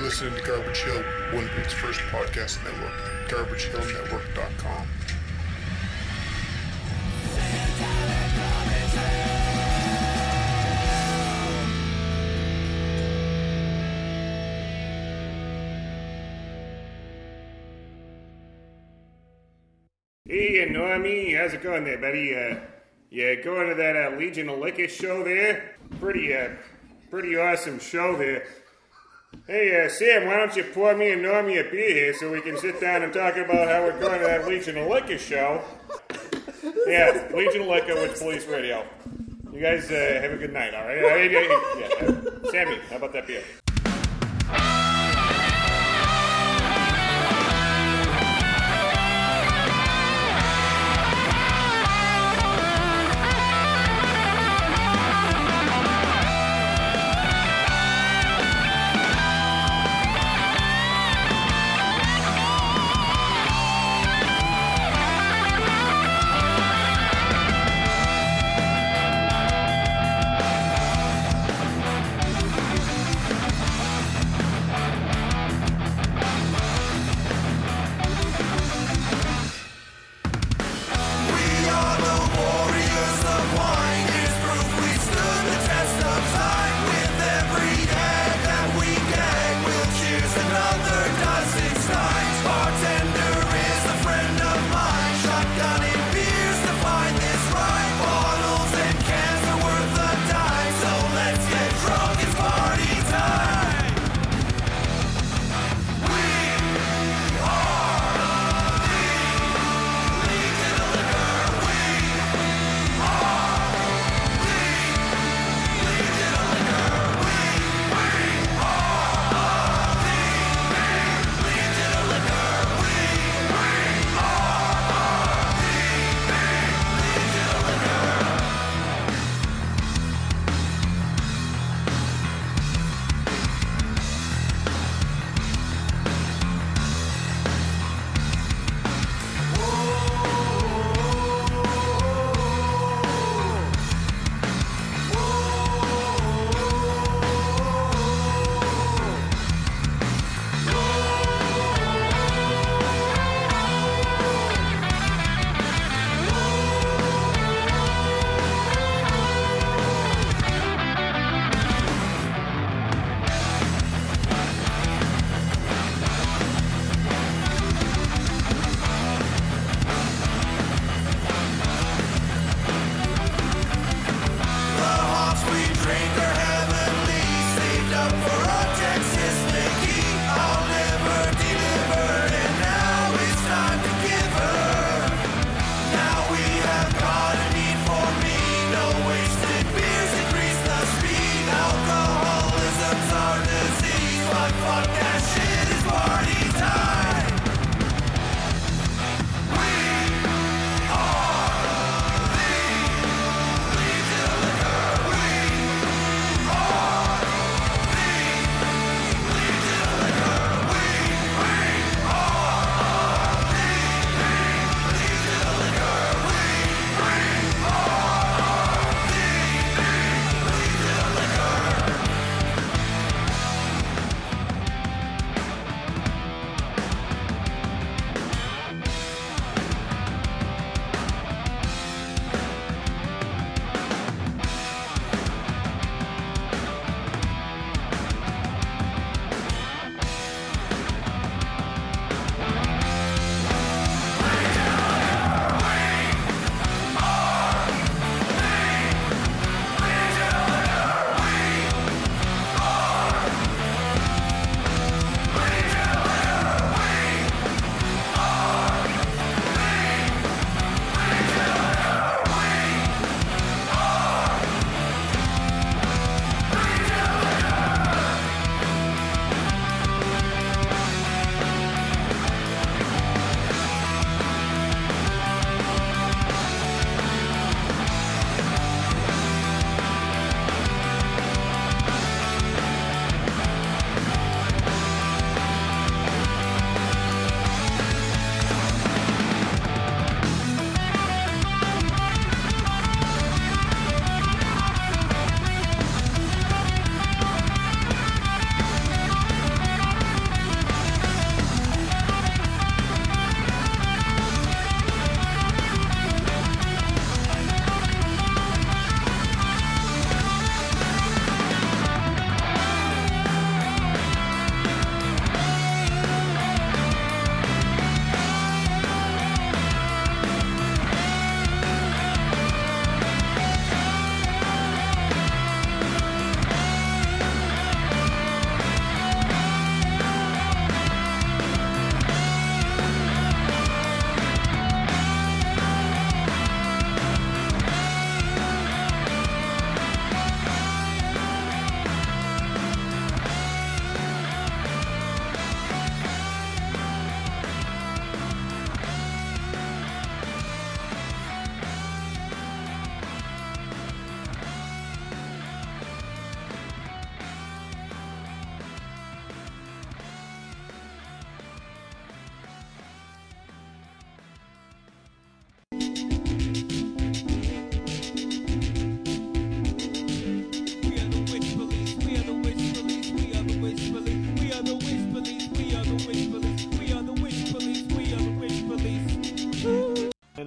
You're listening to Garbage Hill, Winnipeg's first podcast network, garbagehillnetwork.com. Hey, Normie, how's it going there, buddy? Uh, yeah, going to that uh, Legion of Liquor show there? Pretty, uh, pretty awesome show there. Hey, uh, Sam, why don't you pour me and Normie a beer here so we can sit down and talk about how we're going to that Legion of Liquor show? Yeah, Legion of Liquor with Police Radio. You guys uh, have a good night, all right? Uh, yeah, Sammy, how about that beer?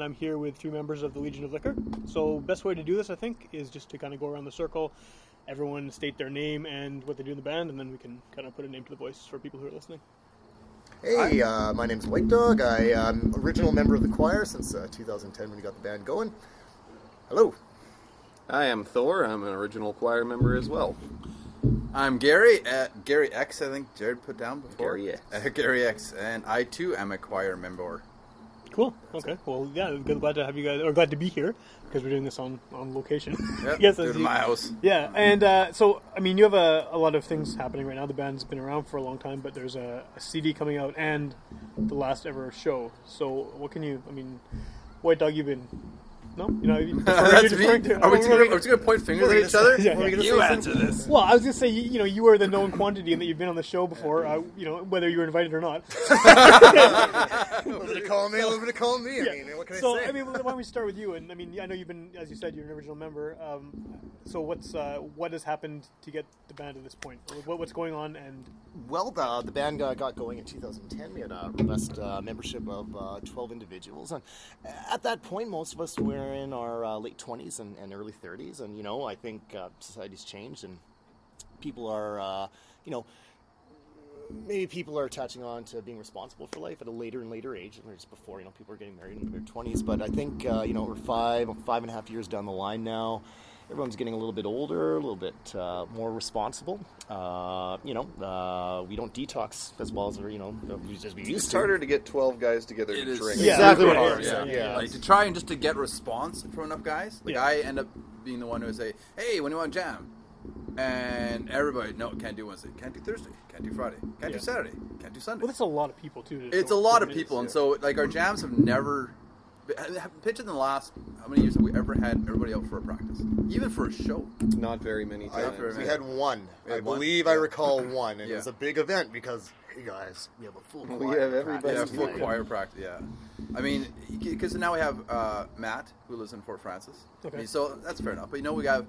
And I'm here with three members of the Legion of Liquor. So, best way to do this, I think, is just to kind of go around the circle, everyone state their name and what they do in the band, and then we can kind of put a name to the voice for people who are listening. Hey, uh, my name's White Dog. I am original member of the choir since uh, 2010 when we got the band going. Hello. Hi, I am Thor. I'm an original choir member as well. I'm Gary. Uh, Gary X, I think Jared put down before. Gary X. Uh, Gary X, and I too am a choir member. Cool. Okay. Well, yeah, good, glad to have you guys, or glad to be here because we're doing this on, on location. Yep, yes, do it as in you- my house. Yeah, and uh, so I mean, you have a, a lot of things happening right now. The band's been around for a long time, but there's a, a CD coming out and the last ever show. So what can you? I mean, White Dog, you've been no, you know, you That's you're me. to- Are we gonna, are we gonna point fingers at each other? Yeah, yeah. You answer this. Well, I was gonna say, you, you know, you are the known quantity and that you've been on the show before. Uh, you know, whether you were invited or not. A little bit of column me, a little bit of column me. I mean, what can so, I say? I mean, why don't we start with you? And I mean, I know you've been, as you said, you're an original member. Um, so, what's uh, what has happened to get the band to this point? What, what's going on? And Well, the, the band got, got going in 2010. We had a robust uh, membership of uh, 12 individuals. And at that point, most of us were in our uh, late 20s and, and early 30s. And, you know, I think uh, society's changed and people are, uh, you know, maybe people are attaching on to being responsible for life at a later and later age. And just before, you know, people are getting married in their 20s. But I think, uh, you know, we're five, five and a half years down the line now. Everyone's getting a little bit older, a little bit uh, more responsible. Uh, you know, uh, we don't detox as well as we, you know, as we used It's to. harder to get 12 guys together It to is drink. Yeah. Exactly what Yeah, I yeah, yeah, saying. yeah. Yeah. Like to try and just to get response from enough guys. Like Yeah. I end up being the one who would say, "Hey, when do you want jam?" And everybody, no, can't do Wednesday, can't do Thursday, can't do Friday, can't Yeah. do Saturday, can't do Sunday. well, that's a lot of people too. It's a lot of up. It is, people, and so like our jams have never. Pitch in the last how many years have we ever had everybody out for a practice, even for a show? Not very many I- times. we had one. We I one? believe I recall one, and Yeah. it was a big event because, hey guys, we have a full choir. We choir have everybody practice Yeah, full choir practice. Yeah, I mean, because now we have uh, Matt who lives in Fort Frances. Okay. I mean, so that's fair enough. But you know, we have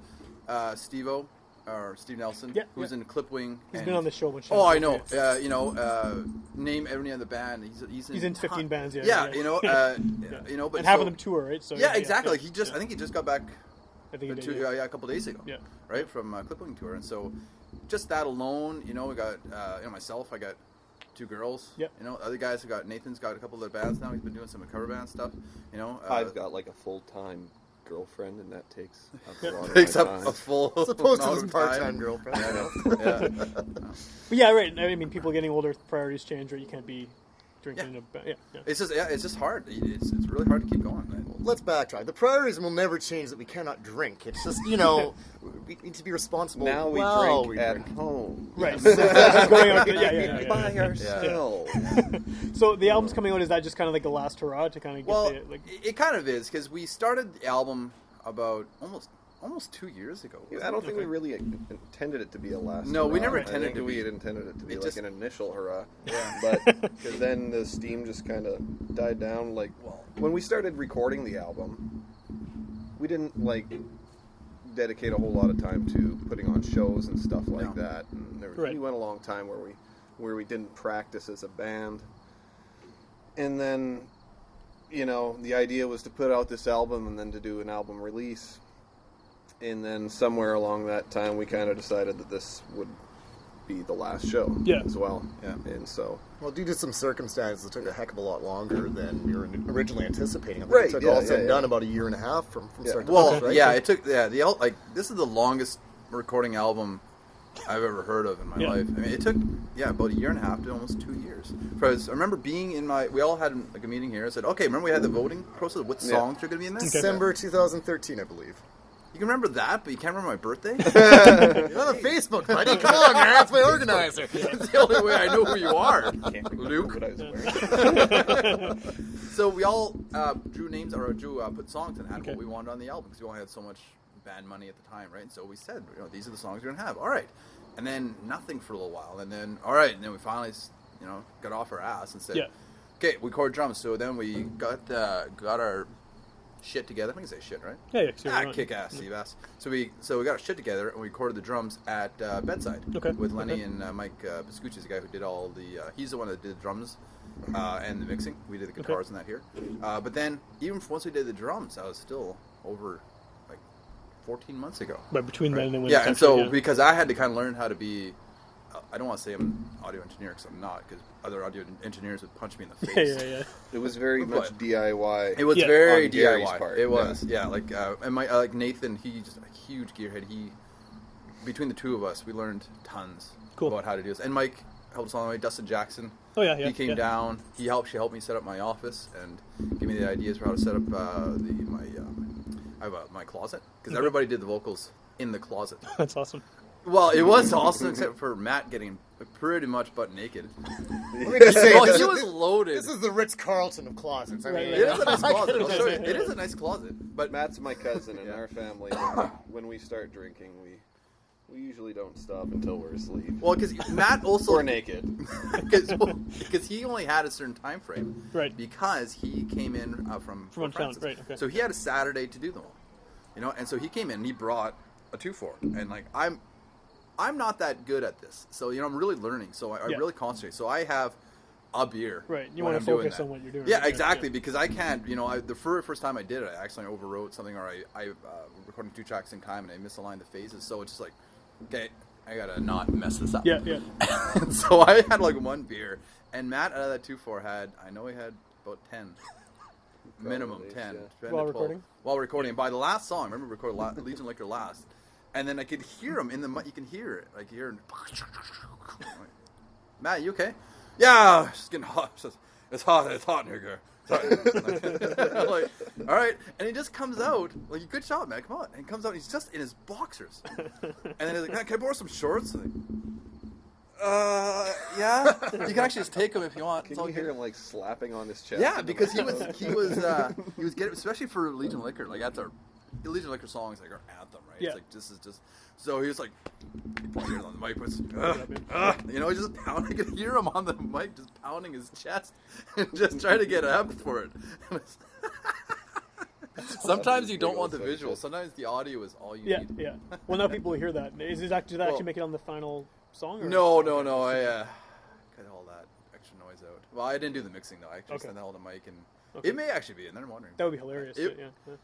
uh, Steve-O, or Steve Nelson, Yeah, who's yeah. in Clipwing. He's and- been on the show. Which Oh, I know. Uh, you know, uh, name every name of the band. He's he's in, He's in 15 bands, yeah, Yeah, yeah. you know, uh, you know, but and half so- of them tour, right? So Yeah, exactly. Like he just, yeah. I think he just got back I think he two, yeah. uh, yeah, a couple days ago. Yeah. Right from uh, Clipwing tour, and so just that alone, you know, we got uh, you know myself, I got two girls. Yep. You know, other guys have got Nathan's got a couple of their bands now. He's been doing some cover band stuff. You know, uh, I've got like a full time girlfriend, and that takes up a lot of takes my up time. a full. Supposed to amount his of part-time time. girlfriend. I know. Yeah. But yeah, right. I mean, people getting older, priorities change, right? You can't be drinking in a ba- yeah, yeah. It's just yeah, it's just hard. It's it's really hard to keep going. Let's backtrack. The priorities will never change that we cannot drink. It's just, you know, we need to be responsible. Now we while drink we at drink. home. Right. So that's going on- yeah, yeah, yeah, yeah. By ourselves. So the album's coming out. Is that just kind of like the last hurrah to kind of get Well, the like? it, it kind of is because we started the album about almost almost two years ago. I don't think we really intended it to be a last. No, we hurrah. never I intended think to we be. had intended it to be It like just- an initial hurrah. Yeah. But because then the steam just kind of died down. Like Well- when we started recording the album, we didn't like dedicate a whole lot of time to putting on shows and stuff like No. that. And there, Right. we went a long time where we where we didn't practice as a band. And then, you know, the idea was to put out this album and then to do an album release. And then somewhere along that time, we kind of decided that this would be the last show Yeah. as well. Yeah. And so, Well, due to some circumstances, it took a heck of a lot longer than we were originally anticipating. I think Right, it took yeah, all said yeah, and yeah. done about a year and a half from, from Yeah. start to Well, finish, right? yeah, it took yeah the like this is the longest recording album I've ever heard of in my Yeah. life. I mean, it took yeah about a year and a half to almost two years. Because I remember being in my we all had like a meeting here. I said, okay, remember we had the voting process. What Yeah. songs are going to be in this? December 2013, I believe. You can remember that, but you can't remember my birthday. You're on Facebook, buddy. Come on, man. That's my organizer. That's the only way I know who you are, Luke. what I was. So we all uh, drew names or drew uh, put songs and had Okay. what we wanted on the album because we only had so much band money at the time, right? So we said, you know, these are the songs we're gonna have. All right, and then nothing for a little while, and then all right, and then we finally, you know, got off our ass and said, Yeah. okay, we chord drums. So then we got uh, got our shit together. I think say shit, right? Yeah, yeah. so Ah, kick ass, Seabass. So we so we got our shit together and we recorded the drums at uh, bedside. Okay, With Lenny okay. and uh, Mike uh, Pascucci, the guy who did all the. Uh, he's the one that did the drums uh, and the mixing. We did the guitars and that here. Uh, but then even once we did the drums, I was still over like 14 months ago. But between then and then, when yeah, and so because I had to kind of learn how to be. Uh, I don't want to say I'm an audio engineer because I'm not, because other audio engineers would punch me in the face. yeah, yeah. yeah. It was very But- much DIY. It was Yeah. very On Gary's DIY. part, it was, yeah. Like, uh, and my uh, like Nathan, he just a huge gearhead. He between the two of us, we learned tons Cool. about how to do this. And Mike helped us along the way. Dustin Jackson, Oh yeah, yeah. he came yeah. down. He helped. She helped me set up my office and give me the ideas for how to set up uh, the my um, I have a, my closet because Okay. everybody did the vocals in the closet. That's awesome. Well, it was awesome except for Matt getting pretty much butt naked. Let me just say, Well, this, he is- was loaded. this is the Ritz Carlton of closets. I mean, Right, it is a nice closet. I'll show you. It is a nice closet, but Matt's my cousin in Yeah. our family. When, when we start drinking, we we usually don't stop until we're asleep well, because Matt also or naked. because he only had a certain time frame, Right. Because he came in uh, from From Fort Frances. right, okay. So he had a Saturday to do them all, you know. And so he came in, and he brought a two four, and like I'm, I'm not that good at this, so you know I'm really learning. So I, I Yeah. really concentrate. So I have a beer. Right, you wanna I'm focus on what you're doing, Yeah, right, exactly. yeah. Because I can't, you know, I, the fir- first time I did it, I accidentally overwrote something, or I I uh, recording two tracks in time, and I misaligned the phases. So it's just like, okay, I gotta not mess this up. Yeah, yeah. so I had like one beer, and Matt out of that two four had I know he had about ten, minimum least, ten, yeah. 10 While 12. recording? While recording, and by the last song, I remember we recorded La- Legion Liquor last, and then I could hear him in the mi- you can hear it like you hear. Matt, you okay? Yeah, it's getting hot. It's, just- it's hot. It's hot in here, girl. Like, all right, and he just comes out like, "Good shot, man. Come on!" And he comes out. And he's just in his boxers, and then he's like, "Man, "Can I borrow some shorts?" Like, uh, yeah. You can actually just take them if you want. It's Can all you hear good. him like slapping on his chest? Yeah, because he was he was uh, he was getting especially for Legion Liquor. Like that's our Legion Liquor song is like our anthem, right? Yeah. It's like this is just so he was like he pointed on the mic, was uh, uh, you know, he just pounding. I could hear him on the mic, just pounding his chest and just trying to get up for it. Sometimes you don't want the visual. Sometimes the audio is all you Yeah, need. yeah. yeah. Well, now people will hear that. Is it act- did that Well- actually make it on the final song? Or? No, no, no. I uh, cut all that extra noise out. Well, I didn't do the mixing though. I just Okay. sent all the mic, and Okay. it may actually be in there. I'm wondering. That would be hilarious. It- yeah, yeah.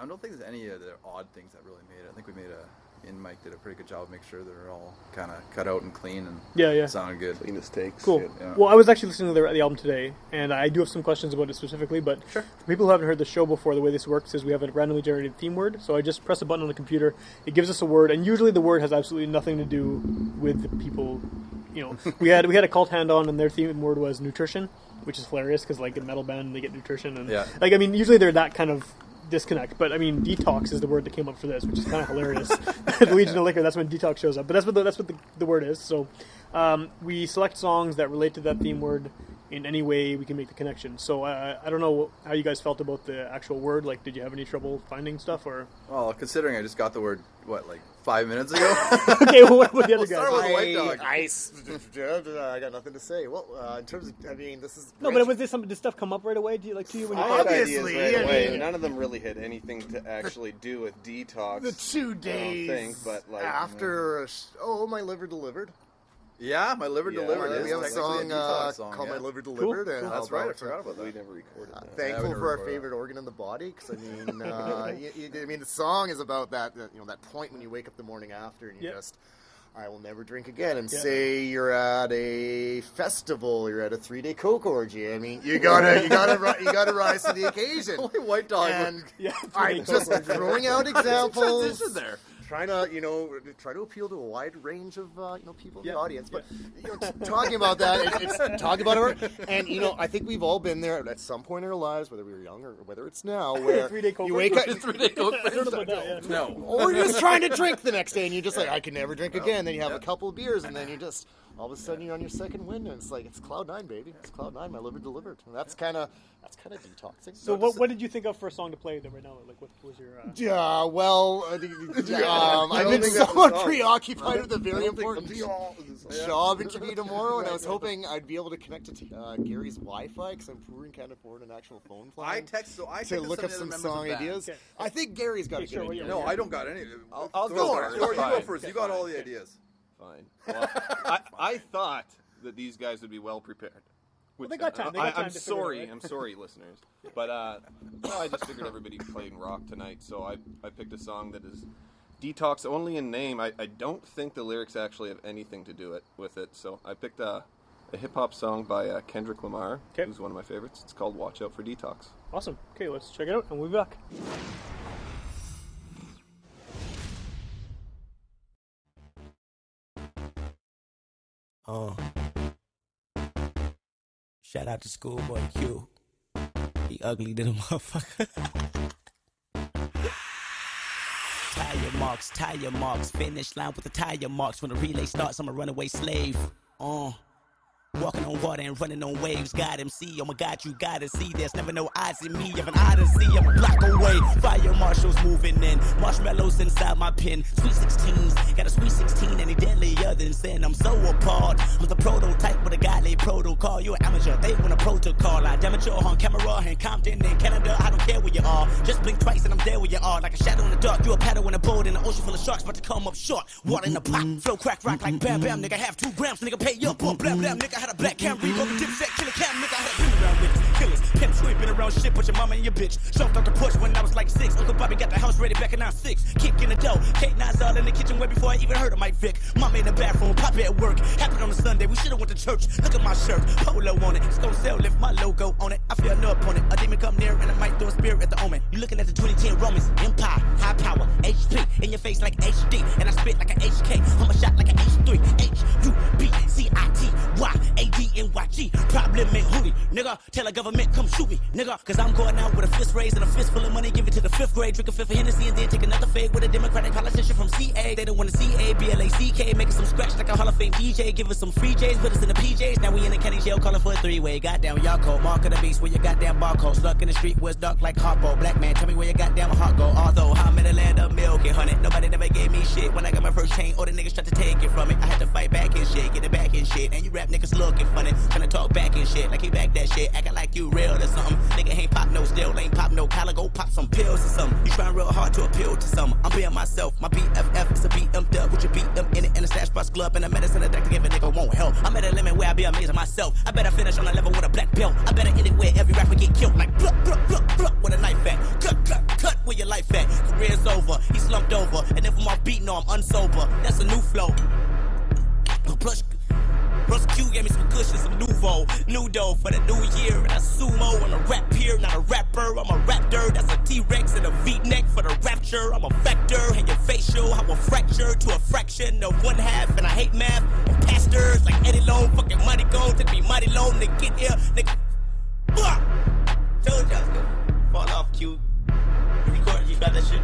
I don't think there's any of the odd things that really made it. I think we made a. And Mike did a pretty good job of making sure they're all kind of cut out and clean and Yeah, yeah. sounded good. cleanest takes. Cool. shit. Yeah. Well, I was actually listening to the, the album today, and I do have some questions about it specifically. But Sure. for people who haven't heard the show before, the way this works is we have a randomly generated theme word. So I just press a button on the computer, it gives us a word, and usually the word has absolutely nothing to do with the people. You know, we had we had a cult hand on, and their theme word was nutrition, which is hilarious because like a metal band they get nutrition, and Yeah. like I mean usually they're that kind of disconnect. But I mean, detox is the word that came up for this, which is kind of hilarious. the Legion of Liquor, that's when detox shows up. But that's what the, that's what the, the word is. So um, we select songs that relate to that theme word in any way we can make the connection. So uh, I don't know how you guys felt about the actual word. Like, did you have any trouble finding stuff or? Well, considering I just got the word what like five minutes ago. okay, well, what about the other We'll start guys? with- the white dog. I, s- I got nothing to say. Well, uh, in terms of, I mean, this is No, but was this some did stuff come up right away? Do you like to you when you? I found had it? Obviously, ideas right I away. mean- None of them really had anything to actually do with detox. the two days I don't think, but like after, a sh- oh, my liver delivered. Yeah, my liver Yeah, delivered. my is we have a song, detox uh, song, called yeah. "My Liver Delivered," and That's right. I forgot about that. we never recorded Uh, that. thankful Yeah, for our never favorite organ in the body because I mean, uh, y y- I mean, the song is about that. You know, that point when you wake up the morning after and you Yeah. just, I will never drink again. And Yeah. say you're at a festival, you're at a three day coke orgy. I mean, you gotta, you gotta, ri- you gotta rise to the occasion. Only white dog. And Yeah, I'm just throwing out examples. transition there. Trying to, you know, try to appeal to a wide range of, uh, you know, people in Yeah, the audience. But you know, t- talking about that, it, it's talking about it, and you know, I think we've all been there at some point in our lives, whether we were young or whether it's now, where you wake up, Three-day coke I heard about that. Yeah. No. or you're just trying to drink the next day, and you're just like, I can never drink again. Then you have Yeah. a couple of beers, and then you just all of a sudden you're on your second wind, and it's like it's cloud nine, baby. It's cloud nine. My liver delivered. And that's kind of that's kind of detoxing. So what, what did you think of for a song to play then right now? Like, what was your? Uh... Yeah, well, uh, the- the- Yeah, Um, I I've don't been think that's the somewhat preoccupied with a I very important the all is the song. job interview tomorrow, and I was hoping I'd be able to connect to uh, Gary's Wi-Fi because I'm poor and can't afford an actual phone plan. I text so I to look up some song of the band. ideas. Okay. I think Gary's got Okay, a good sure, idea. No, I don't got any. I'll- I'll go Thor, first. You go first. You got all the ideas. Fine. Well, I, I thought that these guys would be well prepared. Which, they got time. They got I, time I'm to figure it out, sorry. right? I'm sorry, listeners. But uh, well, I just figured everybody played rock tonight, so I, I picked a song that is detox only in name. I, I don't think the lyrics actually have anything to do it with it. So I picked a, a hip hop song by uh, Kendrick Lamar, Okay. who's one of my favorites. It's called "Watch Out for Detox." Awesome. Okay, let's check it out, and we'll be back. Uh. Shout out to Schoolboy Q. He ugly little motherfucker. tire marks, tire marks. Finish line with the tire marks. When the relay starts, I'm a runaway slave. Uh. Walking on water and running on waves. God MC, oh my God, you gotta see. There's never no eyes in me. of an odyssey, I'm a block away. Fire marshals moving in. Marshmallows inside my pen. Sweet 16s, got a sweet 16 any deadlier than sin. I'm so appalled. I'm the prototype with a godly protocol. You're an amateur, they want a protocol. I damage you on camera in Compton in Canada. I don't care where you are. Just blink twice and I'm there where you are. Like a shadow in the dark. You a paddle in a boat in an ocean full of sharks, about to come up short. Water in the pot, flow crack rock like bam bam. Nigga have two grams, nigga pay up or blam blam. Nigga had a black cam, over dipset, killer cam. Nigga had a been around with killers. Pimps, you been around shit, but your mama and your bitch. Jumped off the porch when I was like six. Uncle Bobby got the house ready back in 96. Kick in the dough, K9's all in the kitchen way before I even heard of Mike Vick. Mama in the bathroom, Papa at work. Happened on a Sunday, we should've went to church. Look at my shirt, polo on it. It's gonna sell, lift my logo on it. I feel no opponent. A demon come near and I might throw a spear at the omen. You looking at the 2010 Romans, Empire, high power, HP. In your face like HD, and I spit like an HK. I'm a shot like an H3, H U B C I T Y A D N Y G. Problem in hootie, nigga. Tell the government come shoot me, nigga. Cause I'm going out with a fist raised and a fist full of money. Give it to the fifth grade. Drink a fifth of Hennessy and then take another fade with a Democratic politician from CA. They don't want to see A B L A C K. Making some scratch like a Hall of Fame DJ. Give us some free J's, put us in the PJs. Now we in the county jail calling for a three way. Goddamn, y'all cold. Mark of the beast where your goddamn barcode. Stuck in the street where it's dark like Harpo. Black man, tell me where your goddamn heart go. Although I'm in the land of milk and honey. Nobody never gave me shit. When I got my first chain, all the niggas tried to take it from me. I had to fight back and shit, get it back shit. And you rap niggas looking funny. Tryna talk back and shit, like you back that shit. Acting like you real or something. Nigga ain't pop no still, ain't pop no collar. Go pop some pills or something. You trying real hard to appeal to some. I'm being myself. My BFF is a BM dub with your BM in it. And a stash box glove and a medicine a doctor give a nigga won't help. I'm at a limit where I be amazing myself. I better finish on a level with a black belt. I better end it where every rapper get killed. Like pluck, pluck, pluck, pluck with a knife at. Cut, cut, cut where your life at. Career's over. He slumped over. And if I'm off beat, no, I'm unsober. That's a new flow. Plus, Russ Q gave me some cushions, some nouveau, new dough for the new year. And a sumo and a rap here, not a rapper. I'm a raptor, that's a T-Rex and a V-neck for the rapture. I'm a vector, and your facial, I will fracture to a fraction of one half. And I hate math and pastors like Eddie Long, fucking money gone, took me mighty long to get here, nigga. Fuck! Told you I was gonna fall off, Q. You record, you got that shit?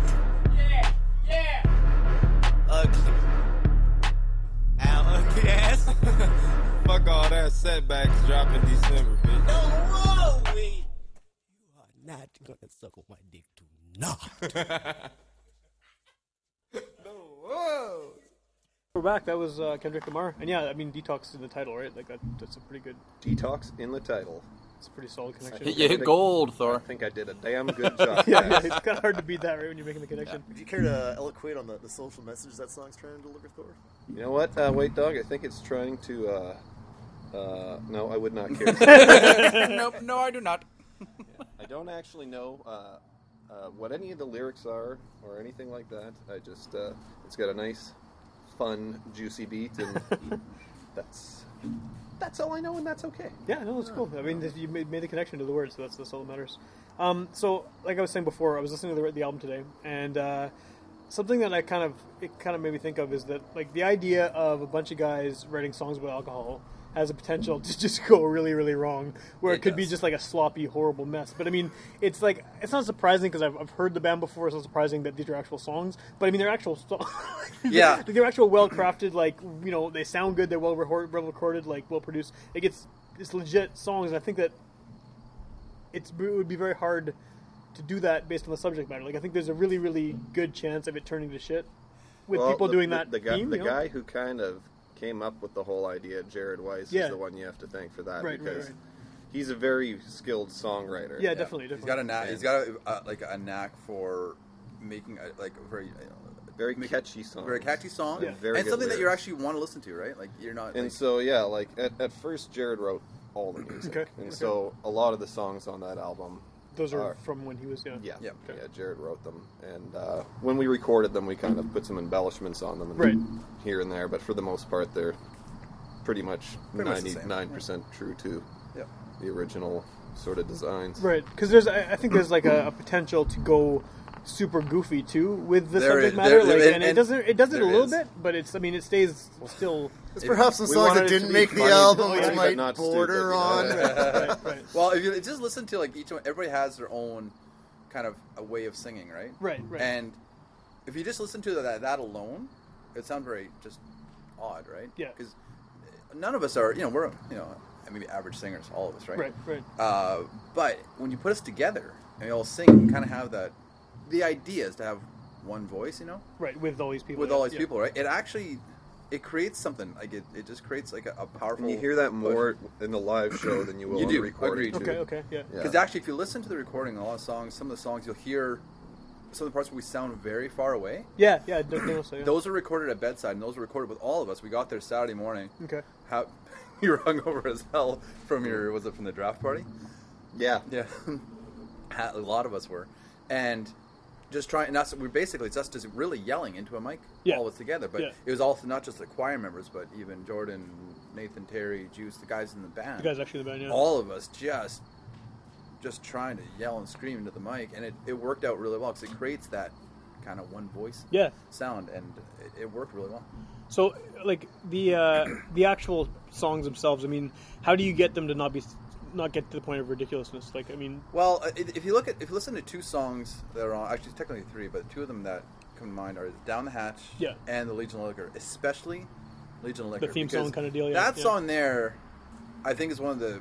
Yeah, yeah. Ugly. Ow, ugly. Fuck all that setbacks drop in December, bitch. No way. You are not gonna suck on my dick tonight. We're back. That was uh, Kendrick Lamar, and yeah, I mean, detox in the title, right? Like that, that's a pretty good, Detox in the title. it's a pretty solid connection. You hit gold, Thor. I think I did a damn good job. yeah, yeah, it's kind of hard to beat that, right? When you're making the connection. Would you care to eloquate on the, the social message that song's trying to deliver, Thor? You know what, uh, White Dog? I think it's trying to. Uh, uh, no, I would not care. nope, no, I do not. I don't actually know uh, uh, what any of the lyrics are or anything like that. I just uh, it's got a nice, fun, juicy beat, and that's that's all I know, and that's okay. Yeah, no, that's cool. I mean, you made, made the connection to the words, so that's, that's all that matters. Um, so, like I was saying before, I was listening to the, the album today, and uh, something that I kind of it kind of made me think of is that like the idea of a bunch of guys writing songs about alcohol has a potential to just go really, really wrong, where it, It could be just like a sloppy, horrible mess. But I mean, it's like it's not surprising because I've, I've heard the band before. It's not surprising that these are actual songs, but I mean, they're actual songs. Yeah. they're actual, well crafted. Like you know, they sound good. They're well recorded, well recorded, like well produced. it gets it's legit songs. And I think that it's it would be very hard to do that based on the subject matter. Like I think there's a really, really good chance of it turning to shit. with Well, people the- doing the, that The guy, theme, the you know? guy who kind of came up with the whole idea, Jared Weiss, Yeah. is the one you have to thank for that Right, right, because right. he's a very skilled songwriter. Yeah, definitely, He's definitely. got a knack. He's got a, uh, like a knack for making a, like a very uh, Very make- catchy song. very catchy song, Yeah. Very and good something that you lyrics. actually want to listen to, right? Like you're not. And like, so yeah, like at, at first Jared wrote all the music, Okay, and okay. so a lot of the songs on that album, Those are are- from when he was yeah. yeah, Yeah. yeah, Jared wrote them, and uh, when we recorded them, we kind of put some embellishments on them, and Right. here and there, but for the most part, they're pretty much Pretty much the ninety same. nine percent true to Yep. the original sort of designs. Right, because there's I I think there's like a, a potential to go super goofy too with the There subject is- matter, there- like, and- and, it does it it does it a little is. bit, but it's I mean it stays still There's perhaps some songs that it didn't be make the album, but which might not border stupid, on. you know? right, right, well, if you just listen to like each one, everybody has their own kind of a way of singing, right? right, right. And if you just listen to that that alone, it sounds very just odd, right? Yeah. Because none of us are, you know, we're you know maybe average singers, all of us, right? right, right. Uh, but when you put us together and we all sing, you kind of have that. The idea is to have one voice, you know, Right, with all these people. with yeah, all these yeah. people, right? It actually it creates something like it. It just creates like a, a powerful. And you hear that more in the live show than you will You on do, the recording. agreed. Okay, okay, yeah. Yeah. Because actually, if you listen to the recording, a lot of songs, some of the songs, you'll hear some of the parts where we sound very far away. Yeah, yeah, d- d- so, yeah. Those are recorded at bedside, and those were recorded with all of us. We got there Saturday morning. Okay. How, you were hungover as hell from your was it from the draft party? Yeah, Yeah, a lot of us were, and just trying. And that's we're basically it's us just really yelling into a mic, Yeah. all of us together. But Yeah. it was also not just the choir members, but even Jordan, Nathan, Terry, Juice, the guys in the band. You guys actually in the band, yeah. all of us just just trying to yell and scream into the mic, and it, it worked out really well because it creates that kind of one voice yeah. sound, and it, it worked really well. So, like the uh, the actual songs themselves. I mean, how do you get them to not be not get to the point of ridiculousness? Like, I mean, Well, uh, if if you look at if you listen to two songs that are on, actually technically three, but two of them that come to mind are "Down the Hatch" Yeah. and "The Legion of Liquor," especially "Legion of Liquor." theme song kinda deal, yeah, That yeah. song there, I think, is one of the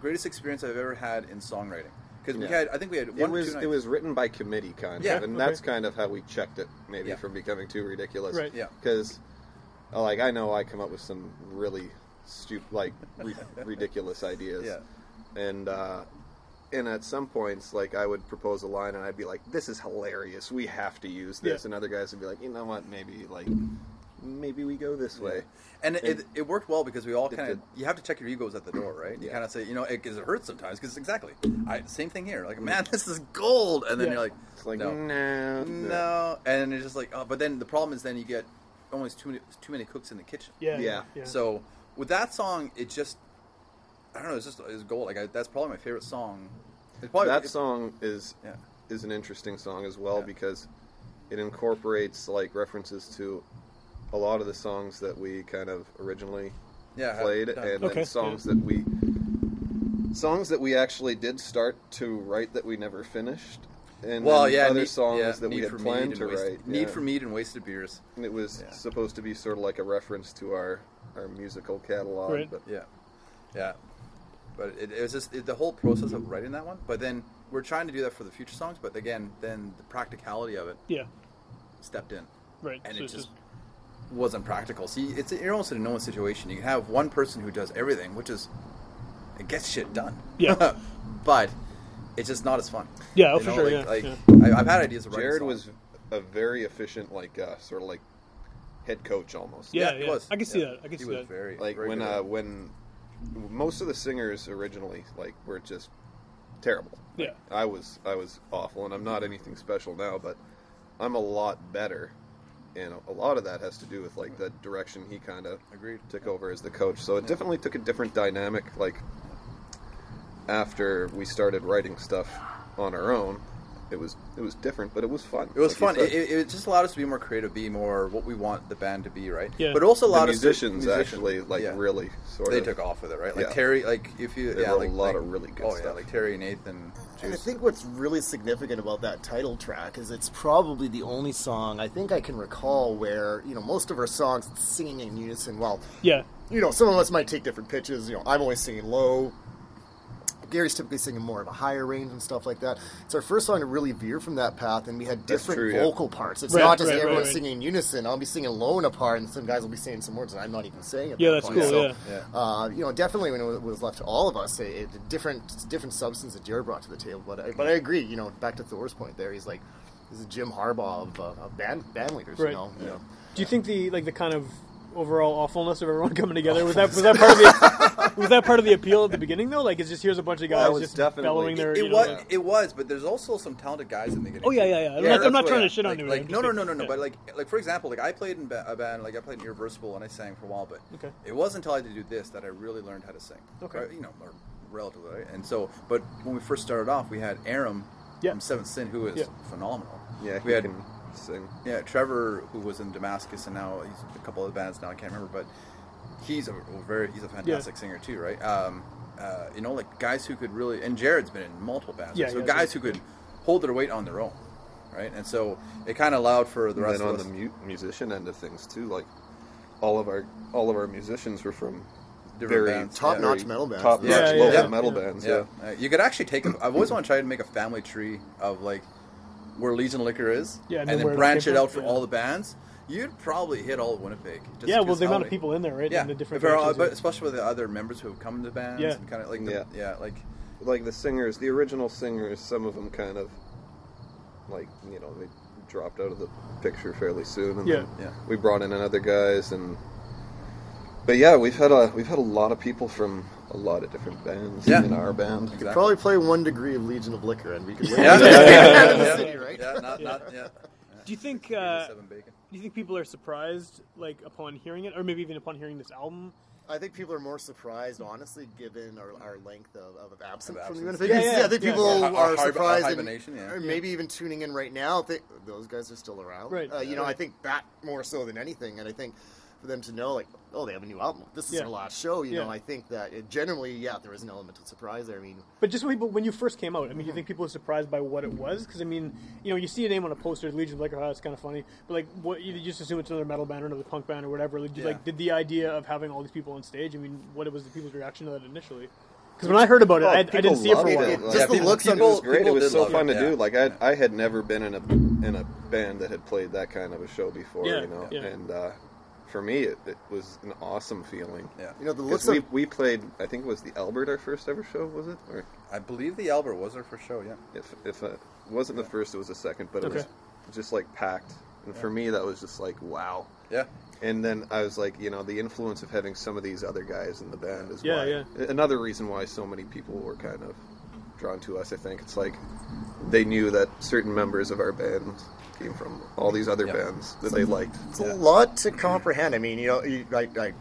greatest experience I've ever had in songwriting. Because we Yeah. had, I think we had it one. was two it was written by committee, kind Yeah, of, and okay. that's kind of how we checked it, maybe Yeah. from becoming too ridiculous. Right. Yeah. Because, like, I know I come up with some really stupid, like, ri- ridiculous ideas. Yeah. And uh, and at some points, like, I would propose a line, and I'd be like, "This is hilarious. We have to use this." Yeah. And other guys would be like, "You know what? Maybe like." Maybe we go this way. And it, And- it, it worked well because we all kind of you have to check your egos at the door, right? You Yeah. kind of say, you know, because it, hurts sometimes. Because exactly, I, same thing here. Like, man, this is gold, and then Yeah. you're like, It's like, no, no, no, and it's just like, oh, but then the problem is then you get almost too many, too many cooks in the kitchen. yeah, Yeah. yeah. So with that song, it just, I don't know, it's just it's gold. Like I, that's probably my favorite song. It's probably that it- song is Yeah. is an interesting song as well Yeah. because it incorporates like references to a lot of the songs that we kind of originally Yeah, played and Okay, then songs that we songs that we actually did start to write that we never finished and Well, then yeah, other need, songs yeah, that we had planned to write Need yeah. for Meat and Wasted Beers. And it was Yeah. supposed to be sort of like a reference to our our musical catalog Right. but Yeah, yeah. But it, it was just it, the whole process of writing that one. But then we're trying to do that for the future songs. But again, then the practicality of it yeah, stepped in, right. and So it it's just wasn't practical. See, it's you're almost in a no-win situation. You can have one person who does everything, which is it gets shit done. Yeah. but it's just not as fun. Yeah, oh, You for know, sure, Like, yeah, like I, I've had ideas of Jared songs. was a very efficient like uh, sort of like head coach almost yeah, he yeah. was. I can see Yeah. that. I can he see was that. very like very when good at uh, when most of the singers originally like were just terrible. Like, Yeah. I was I was awful, and I'm not anything special now, but I'm a lot better, and a lot of that has to do with like the direction he kind of Agreed. took over as the coach. So it definitely took a different dynamic. Like after we started writing stuff on our own, it was it was different, but it was fun. It was Like fun. It, it, it just allowed us to be more creative, be more what we want the band to be, right? Yeah. But also the allowed us musicians to, actually like yeah. really sort They of they took off with it, right? Like Yeah. Terry, like if you, They yeah, wrote a lot like- of really good oh yeah, stuff. like Terry, and Nathan, And I think what's really significant about that title track is it's probably the only song I think I can recall where, you know, most of our songs singing in unison. Well, Yeah, you know, some of us might take different pitches. You know, I'm always singing low. Gary's typically singing more of a higher range and stuff like that. It's our first song to really veer from that path, and we had different true, yeah. vocal parts. It's Right, not just right, everyone right, right. singing in unison. I'll be singing alone a part, and some guys will be saying some words that I'm not even saying. At Yeah, that that's point. cool, So, yeah. Yeah. uh, you know, definitely when it was left to all of us, a, a different different substance that Jared brought to the table. But I, but I agree. You know, back to Thor's point there, he's like, this is Jim Harbaugh of, uh, of band band leaders. Right. You know, you know. Do you think the like the kind of overall awfulness of everyone coming together was that was that part of the was that part of the appeal at the beginning though? Like, it's just here's a bunch of guys That was just definitely- bellowing their. It you know, was. their- It was, but there's also some talented guys in the beginning. Oh, yeah, yeah, yeah. I'm not- I'm not what- trying to shit on you, Like, no, no, no, no, no. yeah. But like, like for example, like I played in a band, like I played in Irreversible, and I sang for a while. But Okay. it wasn't until I did do this that I really learned how to sing. Okay. Right? You know, or relatively. Right? And so, but when we first started off, we had Aram Yeah. from Seventh Sin, who is Yeah. phenomenal. Yeah, we had can sing. yeah, Trevor, who was in Damascus, and now he's a couple of bands now. I can't remember, but he's a very he's a fantastic singer too, right? Um, uh, you know, like guys who could really, and Jared's been in multiple bands, Yeah, right? so yeah, guys who could hold their weight on their own, right? And so it kind of allowed for the And rest then on of us. the mu- musician end of things too, like all of our all of our musicians were from Different very bands, Top-notch very metal bands. top-notch Yeah, yeah, local yeah. metal Yeah. bands. yeah, Yeah, Uh, you could actually take. A, I've always wanted to try to make a family tree of like where Legion Liquor is, Yeah, and and, then where it branch it out for yeah. all the bands. You'd probably hit all of Winnipeg. Just yeah, well, the amount of people in there, right? Yeah, And the different. If all- but especially with the other members who have come to bands Yeah. and kind of like the, Yeah. yeah, like like the singers, the original singers, some of them kind of like you know they dropped out of the picture fairly soon, and Yeah. then Yeah. we brought in another guys, and but yeah, we've had a we've had a lot of people from a lot of different bands Yeah. in our band. Exactly. Probably play one degree of Legion of Liquor, and we could win. yeah, in yeah, the yeah, city, right? yeah, not, not, yeah. Do you think? Uh, do you think people are surprised, like upon hearing it, or maybe even upon hearing this album? I think people are more surprised, honestly, given our, our length of, of absence Of from absence. the Winnipeg. Yeah, yeah, I think people Our- our are surprised, and- yeah. or maybe even tuning in right now. Think those guys are still around, Right. Uh, you know, Right. I think that more so than anything, and I think for them to know, like, oh, they have a new album. This is Yeah. their last show. You Yeah. know, I think that it generally, yeah, there is an element of surprise there. I mean, But just when people, when you first came out, I mean, do you think people were surprised by what it was? Because I mean, you know, you see a name on a poster, Legion of Liquor, oh, it's kind of funny. But like, what you just assume it's another metal band or another punk band or whatever. Like, did, Yeah. like, did the idea of having all these people on stage? I mean, what was the people's reaction to that initially? Because when I heard about it, Oh, I, I didn't see it for a while. it. Just Yeah, the people- looks people- it it was great. It was so fun it, to yeah. do. Like I, I had never been in a in a band that had played that kind of a show before. Yeah, you know, yeah. and uh, for me, it, it was an awesome feeling. Yeah. you know, the 'Cause looks we of we played. I think it was the Albert our first ever show. Was it? Or I believe the Albert was our first show. Yeah. if if uh, it wasn't the first, it was the second. But it Okay. was just like packed. And for me, that was just like wow. Yeah. And then I was like, you know, the influence of having some of these other guys in the band is Yeah, why. yeah. Another reason why so many people were kind of drawn to us. I think it's like they knew that certain members of our band came from all these other Yeah. bands that they liked. It's a lot to comprehend. I mean, you know, you, I, I,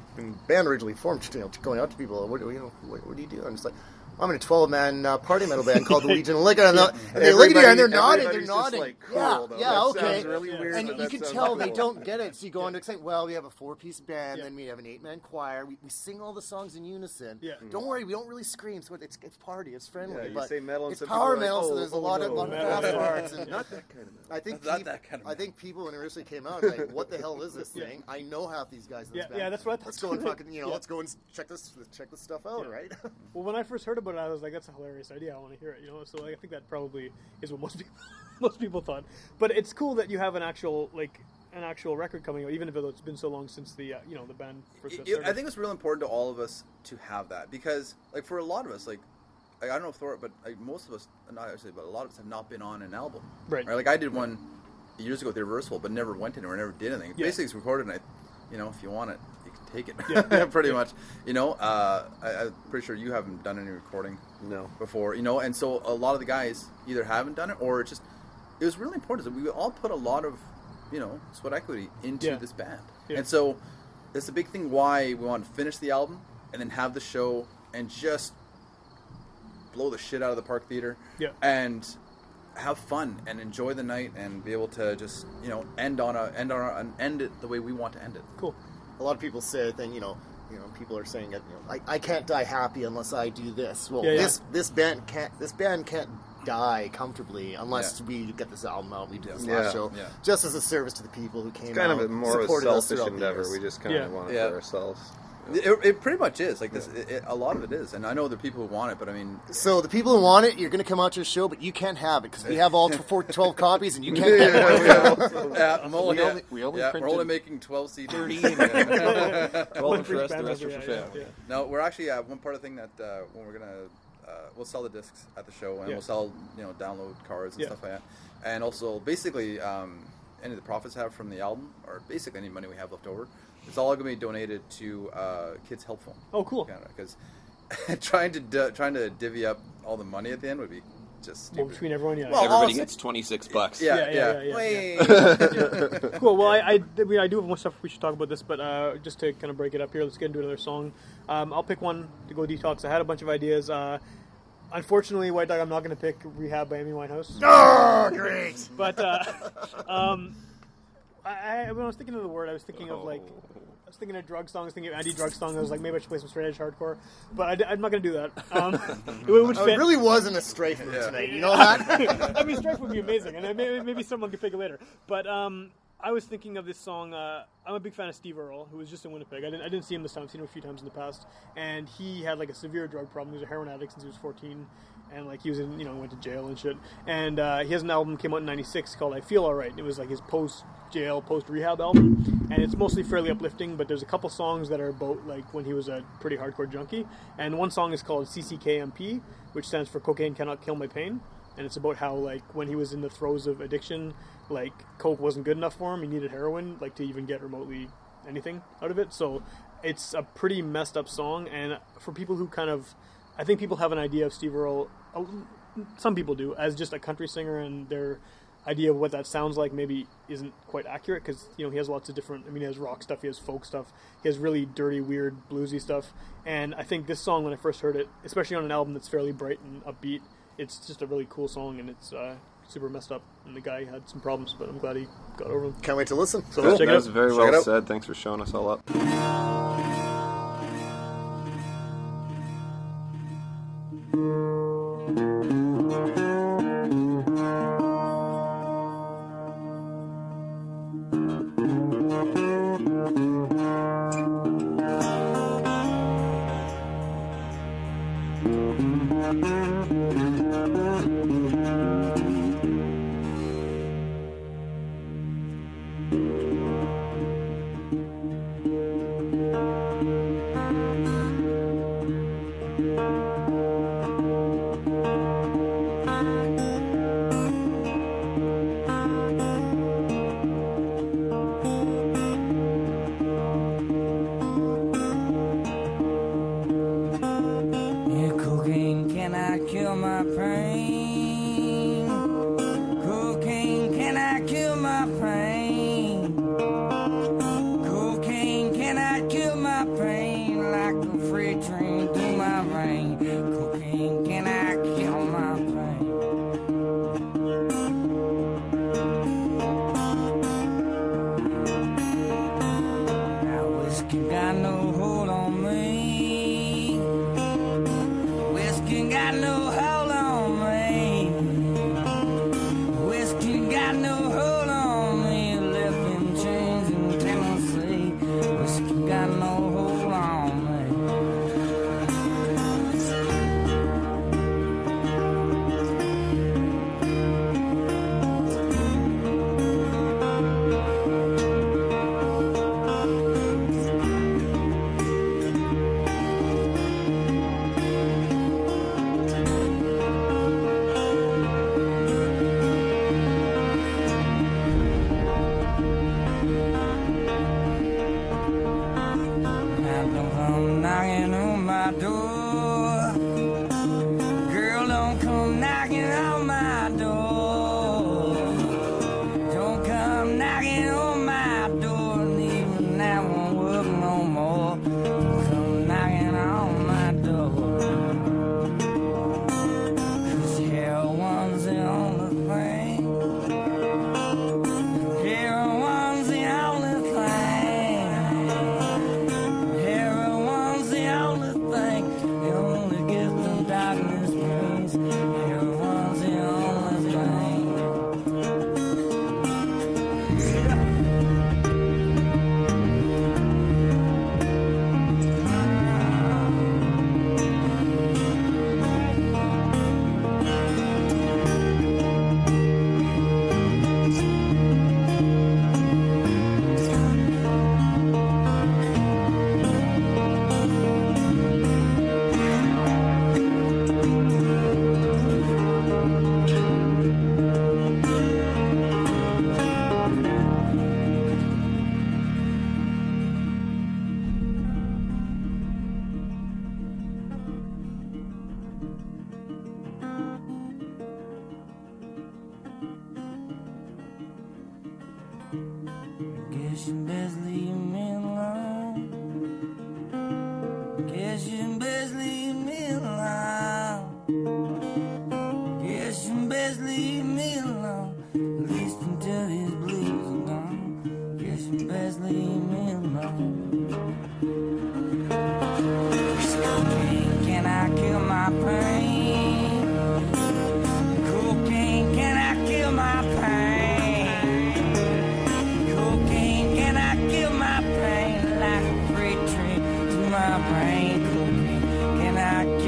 band originally formed, you know, going out to people, what, do you know, what, what do you do? I'm just like, I'm in a 12 man uh, party metal band called the Legion of Liquor, and, they're- and they look at you and they're nodding, they're nodding. like, cool, yeah, though. yeah, That okay. really weird, and you can tell they don't get it. So you go on to say, well, we have a four piece band, Yeah. then we have an eight man choir. We, we sing all the songs in unison. Yeah. Don't worry, we don't really scream. So it's it's party, it's friendly. Yeah, you but say metal and it's power like, metal, so oh, there's a oh, lot of, no. lot of Metal. fast parts. And Not that kind of metal. I think Not that kind of I think people when it originally came out, like, what the hell is this thing? I know half these guys. Yeah, band. yeah, that's what I thought. Let's go and fucking, you know, let's go and check this, check this stuff out, right? Well, when I first heard about it, I was like, "That's a hilarious idea. I want to hear it." You know, so like, I think that probably is what most people most people thought. But it's cool that you have an actual like an actual record coming out, even if it's been so long since the uh, you know the band first It- started. I think it's real important to all of us to have that because, like, for a lot of us, like, I don't know if Thor, but like, most of us, not actually, but a lot of us have not been on an album. Right. Like, I did one years ago with Irreversible, but never went anywhere, never did anything. Yeah. Basically, it's recorded, and I, you know, if you want it, take it. pretty much. You know, uh, I, I'm pretty sure you haven't done any recording No. before, you know, and so a lot of the guys either haven't done it or it's just it was really important that we all put a lot of you know sweat equity into Yeah. this band, Yeah. and so that's a big thing why we want to finish the album and then have the show and just blow the shit out of the park theater, Yeah. and have fun and enjoy the night and be able to just you know end on a end on a, and end it the way we want to end it. cool. A lot of people say, then you know, you know, people are saying that you know, I, I can't die happy unless I do this. Well, Yeah, yeah. this this band can't this band can't die comfortably unless we get this album out. We do this Yeah. last show Yeah. just as a service to the people who came It's kind out, of a more of a selfish endeavor. We just kind Yeah. of want it Yeah. for ourselves. It, it pretty much is like this. It, it, a lot of it is, and I know there are people who want it, but I mean, So the people who want it, you're going to come out to a show, but you can't have it because we have all tw- four- 12 copies, and you can't yeah, get one. we have- yeah, I'm only, We yeah, only- we only yeah, we're only making 12 CDs. 30 and, uh, 12 for for us, the rest are for yeah, family. yeah. No, we're actually uh, one part of the thing that uh, when we're gonna uh, we'll sell the discs at the show and Yeah. we'll sell you know download cards and Yeah. stuff like that, and also basically um, any of the profits have from the album or basically any money we have left over, it's all gonna be donated to uh, Kids Help Phone. Oh, cool. Because trying to d- trying to divvy up all the money at the end would be just Well, between everyone, yeah. Well, Everybody also- gets 26 bucks. Yeah, Yeah, yeah, yeah, yeah, Wait. yeah. cool. Well, I, I, I mean, I do have more stuff we should talk about this, but uh, just to kind of break it up here, let's get into another song. Um, I'll pick one to go detox. I had a bunch of ideas. Uh, unfortunately, White Dog, I'm not going to pick Rehab by Amy Winehouse. Oh, great! But uh, um, I, I, when I was thinking of the word, I was thinking of like. I was thinking of drug songs, thinking of anti-drug songs. I was like, maybe I should play some straight edge hardcore, but I, am not going to do that. Um, it would Oh, fit. it really wasn't a strafe Yeah. tonight, you know that? I mean, Strife would be amazing, and maybe, maybe someone could pick it later. But um, I was thinking of this song. Uh, I'm a big fan of Steve Earle, who was just in Winnipeg. I didn't, I didn't see him this time. I've seen him a few times in the past, and he had like a severe drug problem. He was a heroin addict since he was 14, and like he was in, you know, went to jail and shit. And uh, he has an album came out in '96 called "I Feel Alright." It was like his post jail, post rehab album, and it's mostly fairly uplifting. But there's a couple songs that are about like when he was a pretty hardcore junkie, and one song is called CCKMP, which stands for Cocaine Cannot Kill My Pain and it's about how like when he was in the throes of addiction like coke wasn't good enough for him he needed heroin like to even get remotely anything out of it so it's a pretty messed up song and for people who kind of i think people have an idea of steve earle some people do as just a country singer and their idea of what that sounds like maybe isn't quite accurate because you know he has lots of different i mean he has rock stuff he has folk stuff he has really dirty weird bluesy stuff and i think this song when i first heard it especially on an album that's fairly bright and upbeat it's just a really cool song and it's uh, super messed up and the guy had some problems but i'm glad he got over them Can't wait to listen. so That, let's that was very Check well said. Thanks for showing us all up.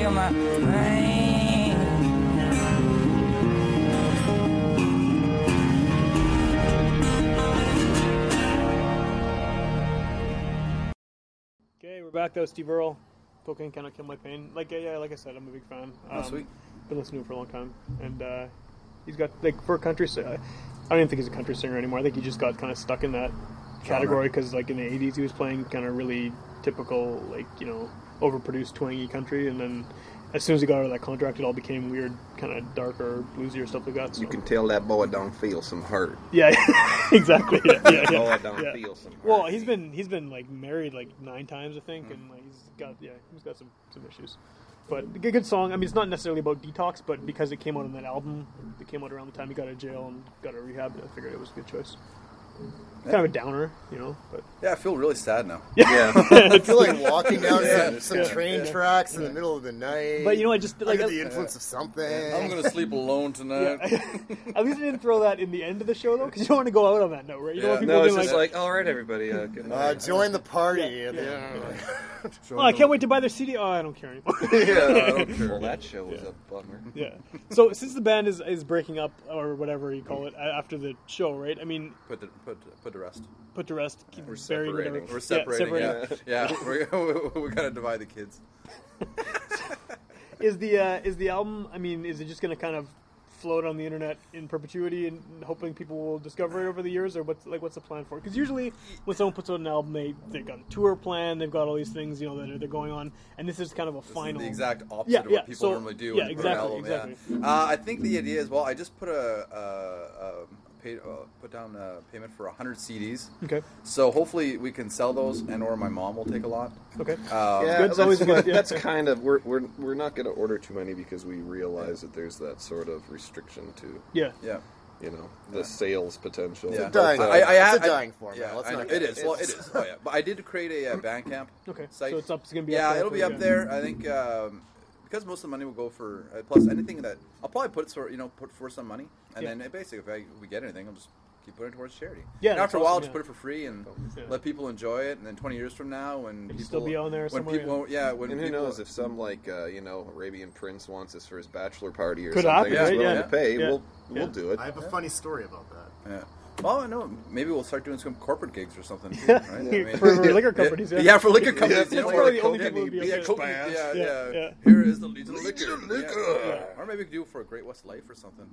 I my brain? Okay, we're back. That was Steve Earle. Cocaine cannot kill my pain. Like yeah, yeah, like I said, I'm a big fan. Oh, sweet. Been listening to him for a long time, and uh, he's got like for a country. si- I don't even think he's a country singer anymore. I think he just got kind of stuck in that category because like in the '80s he was playing kind of really typical like you know overproduced twangy country, and then as soon as he got out of that contract, it all became weird, kind of darker, bluesier stuff like that. So. You can tell that boy don't feel some hurt. Yeah, exactly. Yeah, yeah, yeah. Boy don't yeah. feel some hurt. Well, he's been he's been like married like nine times, I think, and mm. like he's got yeah, he's got some some issues. But a good, song. I mean, it's not necessarily about detox, but because it came out on that album, it came out around the time he got out of jail and got a rehab. I figured it was a good choice. Kind of a downer, you know, but Yeah, I feel really sad now. Yeah. I feel like walking down Yeah. some, some Yeah. train Yeah. tracks in the middle of the night. But you know, I just like under I- the influence of something. I'm gonna sleep alone tonight. At least I didn't throw that in the end of the show though, because you don't want to go out on that note, right? You don't want people no, it's being just like, all right, everybody, uh, good Uh, join the party. Yeah, and yeah, then- Oh, I can't wait to buy their CD. Oh, I don't care anymore. yeah, I don't care. Well, that show was a bummer. Yeah. So since the band is, is breaking up or whatever you call it after the show, right? I mean, Put the, put put to rest. put to rest, keep We're buried, whatever. separating. We're separating. Yeah, Yeah, separating. yeah. We're, we gotta divide the kids. Is the uh, is the album? I mean, is it just going to kind of float on the internet in perpetuity and hoping people will discover it over the years, or what's like what's the plan for it? Because usually when someone puts out an album, they they've got a tour plan, they've got all these things you know that are, they're going on, and this is kind of a This final. is the exact opposite Yeah, of what yeah, people so- normally do. yeah, when you put an exactly, yeah. exactly. Uh, I think the idea is well. I just put a, a, a pay, uh, put down a payment for hundred CDs. Okay. So hopefully we can sell those, and or my mom will take a lot. Okay. Uh, yeah, good. It's always that's, good, yeah. that's kind of we're we're we're not going to order too many because we realize that there's that sort of restriction to Yeah. Yeah. you know the sales potential. Yeah. a dying- But, uh, I, I, It's a I- dying format. Yeah, Let's I not it get- is. Well, it's- Oh yeah, but I did create a uh, Bandcamp Okay. site. So it's up. It's going to be. yeah, up there it'll be up yeah. there. I think um, because most of the money will go for uh, plus anything that I'll probably put sort you know put for some money, and Yeah. then it basically if I, we get anything, I'll just keep putting it towards charity. Yeah, And that's after a while, awesome, just yeah. put it for free and Yeah. let people enjoy it. And then 20 years from now, when It'll people still be on there when somewhere, people yeah when and who people, knows if some like uh, you know Arabian Prince wants us for his bachelor party or Could something, happen, he's right? willing Yeah. to pay, Yeah. we'll Yeah. we'll do it. I have a funny story about that. Yeah. Well, I know. Maybe we'll start doing some corporate gigs or something. Too, right? I mean- For liquor companies, yeah. Yeah, for liquor companies. That's you know, probably the only Coke- people who'd be yeah, okay. Yeah, Yeah, yeah, yeah. Here is the Legion of Liquor. Liquor. Yeah. Or maybe we could do it for a Great West Life or something.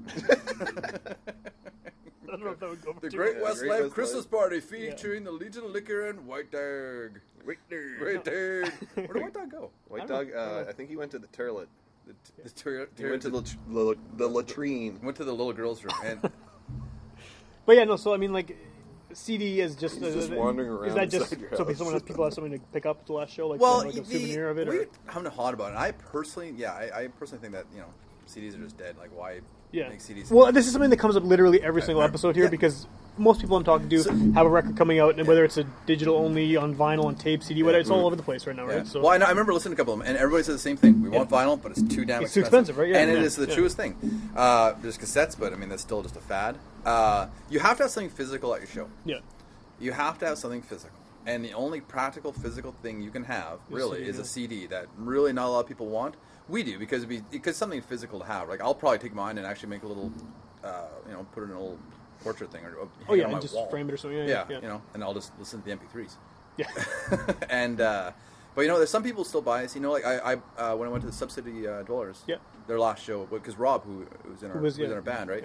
I don't know if that would go for the too Great much. West Great Life West Christmas Life. Party featuring the Legion of Liquor and White Dog. White Dog. White Dog. Where did White Dog go? White Dog. Uh, I think he went to the toilet. The, the, ter- He went to the the, the latrine. went to the little girls' room. And But yeah, no. So I mean, like, CD is just He's just uh, wandering Is around that just inside your so house. someone has people have something to pick up at the last show, like, well, you like a the, souvenir of it? we Or? haven't hot about it. I personally, yeah, I, I personally think that you know CDs are just dead. Like, why Yeah. make CDs? Well, this is something that comes up literally every single episode here Yeah. because most people I'm talking to have a record coming out, and whether it's a digital only, on vinyl, on tape, CD, whatever, it's all over the place right now, Yeah. right? So well, I, know, I remember listening to a couple of them, and everybody says the same thing. We want vinyl, but it's too damn It's too expensive. expensive, right? Yeah, and it yeah, is the yeah. truest thing. Uh, there's cassettes, but I mean, that's still just a fad. Uh, you have to have something physical at your show. yeah, You have to have something physical. And the only practical physical thing you can have, really, CD, is yeah. a CD that really not a lot of people want. We do because it'd be, because something physical to have. Like I'll probably take mine and actually make a little, uh, you know, put it in a little portrait thing or, or Oh, yeah, and just wall. frame it or something. Yeah, Yeah, yeah, you know, and I'll just listen to the MP3s. yeah. and uh, but you know, there's some people still buy us. You know, like I, I uh, when I went to the Subsidy uh, Dwellers, Yeah. their last show because Rob, who who's in our Who was, in yeah, our band, right?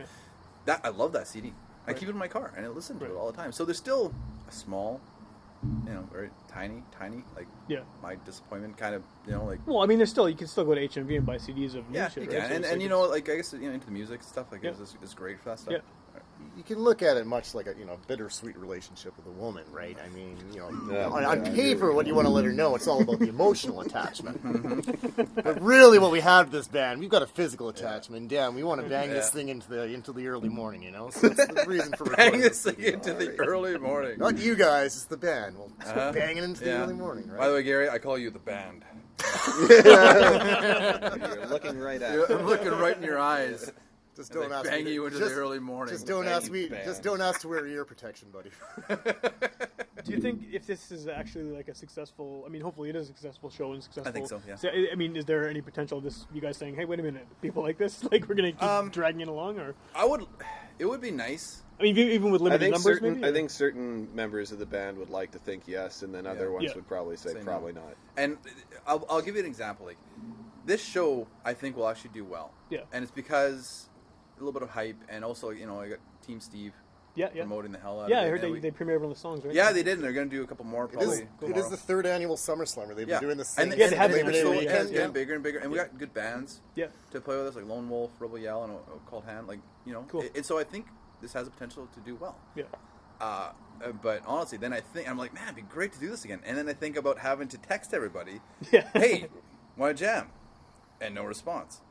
That I love that CD. I keep it in my car and I listen to Right. it all the time. So there's still a small, you know, very tiny, tiny, like Yeah. my disappointment, kind of, you know, like Well, I mean, there's still you can still go to HMV and buy CDs of new yeah, shit, you right? So and, and like you know, like I guess you know into the music stuff, like Yeah. is, is great for that stuff. Yeah. You can look at it much like a you know bittersweet relationship with a woman, right? I mean, you know, Yeah, on, yeah, on paper, what you want to let her know, it's all about the emotional attachment. Mm-hmm. but really, what we have to this band, we've got a physical attachment. Damn, we want to bang this thing into the into the early morning, you know. So that's the reason for Bang this this thing video. into the early morning. Not you guys, it's the band. Well, Uh-huh. banging into the early morning, right? By the way, Gary, I call you the band. You're looking right at. I'm looking right in your eyes. Just as don't ask bang me. to- into just, the early morning. Just don't ask me. band. Just don't ask to wear ear protection, buddy. Do you think if this is actually like a successful? I mean, hopefully it is a successful show and successful. I think so, yeah. I- I mean, is there any potential of this? You guys saying, "Hey, wait a minute, people like this, like we're gonna keep Um, dragging it along," or I would. It would be nice. I mean, even with I limited think numbers, certain maybe. I think certain members of the band would like to think yes, and then other ones Yeah. would probably say, Say no. probably not. And I'll, I'll give you an example. Like this show, I think will actually do well. Yeah. And it's because a little bit of hype, and also you know I got Team Steve. Yeah, yeah. Promoting the hell out Yeah, of it. Yeah, I heard they, we- they premiered one of the songs, right? Yeah, they did, and they're going to do a couple more It probably. is, it tomorrow. is the third annual Summer Slammer. They've yeah. been doing the same and, Yeah, and, they have and been the every show weekend, is getting yeah. bigger and bigger, and we got good bands Yeah. to play with us, like Lone Wolf, Rebel Yell, and uh, Cold Hand. Like you know, Cool. and so I think this has the potential to do well. Yeah. Uh, uh, but honestly, then I think I'm like, man, it'd be great to do this again. And then I think about having to text everybody, Yeah. "Hey, want to jam?" and no response,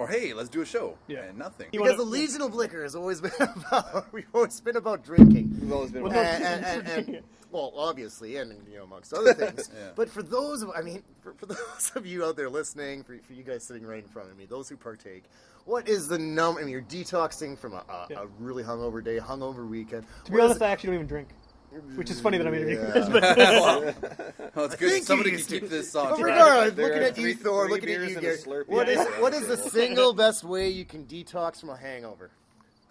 or "Hey, let's do a show," Yeah. and nothing. You Because wanna- the Legion of Liquor has always been about we've always been about drinking. We've always been Well, and, no, and, and, and- well, obviously, and you know, amongst other things. Yeah. But for those, of, I mean, for, for those of you out there listening, for, for you guys sitting right in front of me, those who partake, what is the number? I mean, you're detoxing from a, a, Yeah. a really hungover day, hungover weekend. To be honest, I actually don't even drink, which is funny that I'm interviewing Yeah. this. But oh, it's good. Somebody can used keep this on. But regardless, There looking at three- you, Thor, three looking at beers you, and Gary, what at is the what is the single best way you can detox from a hangover?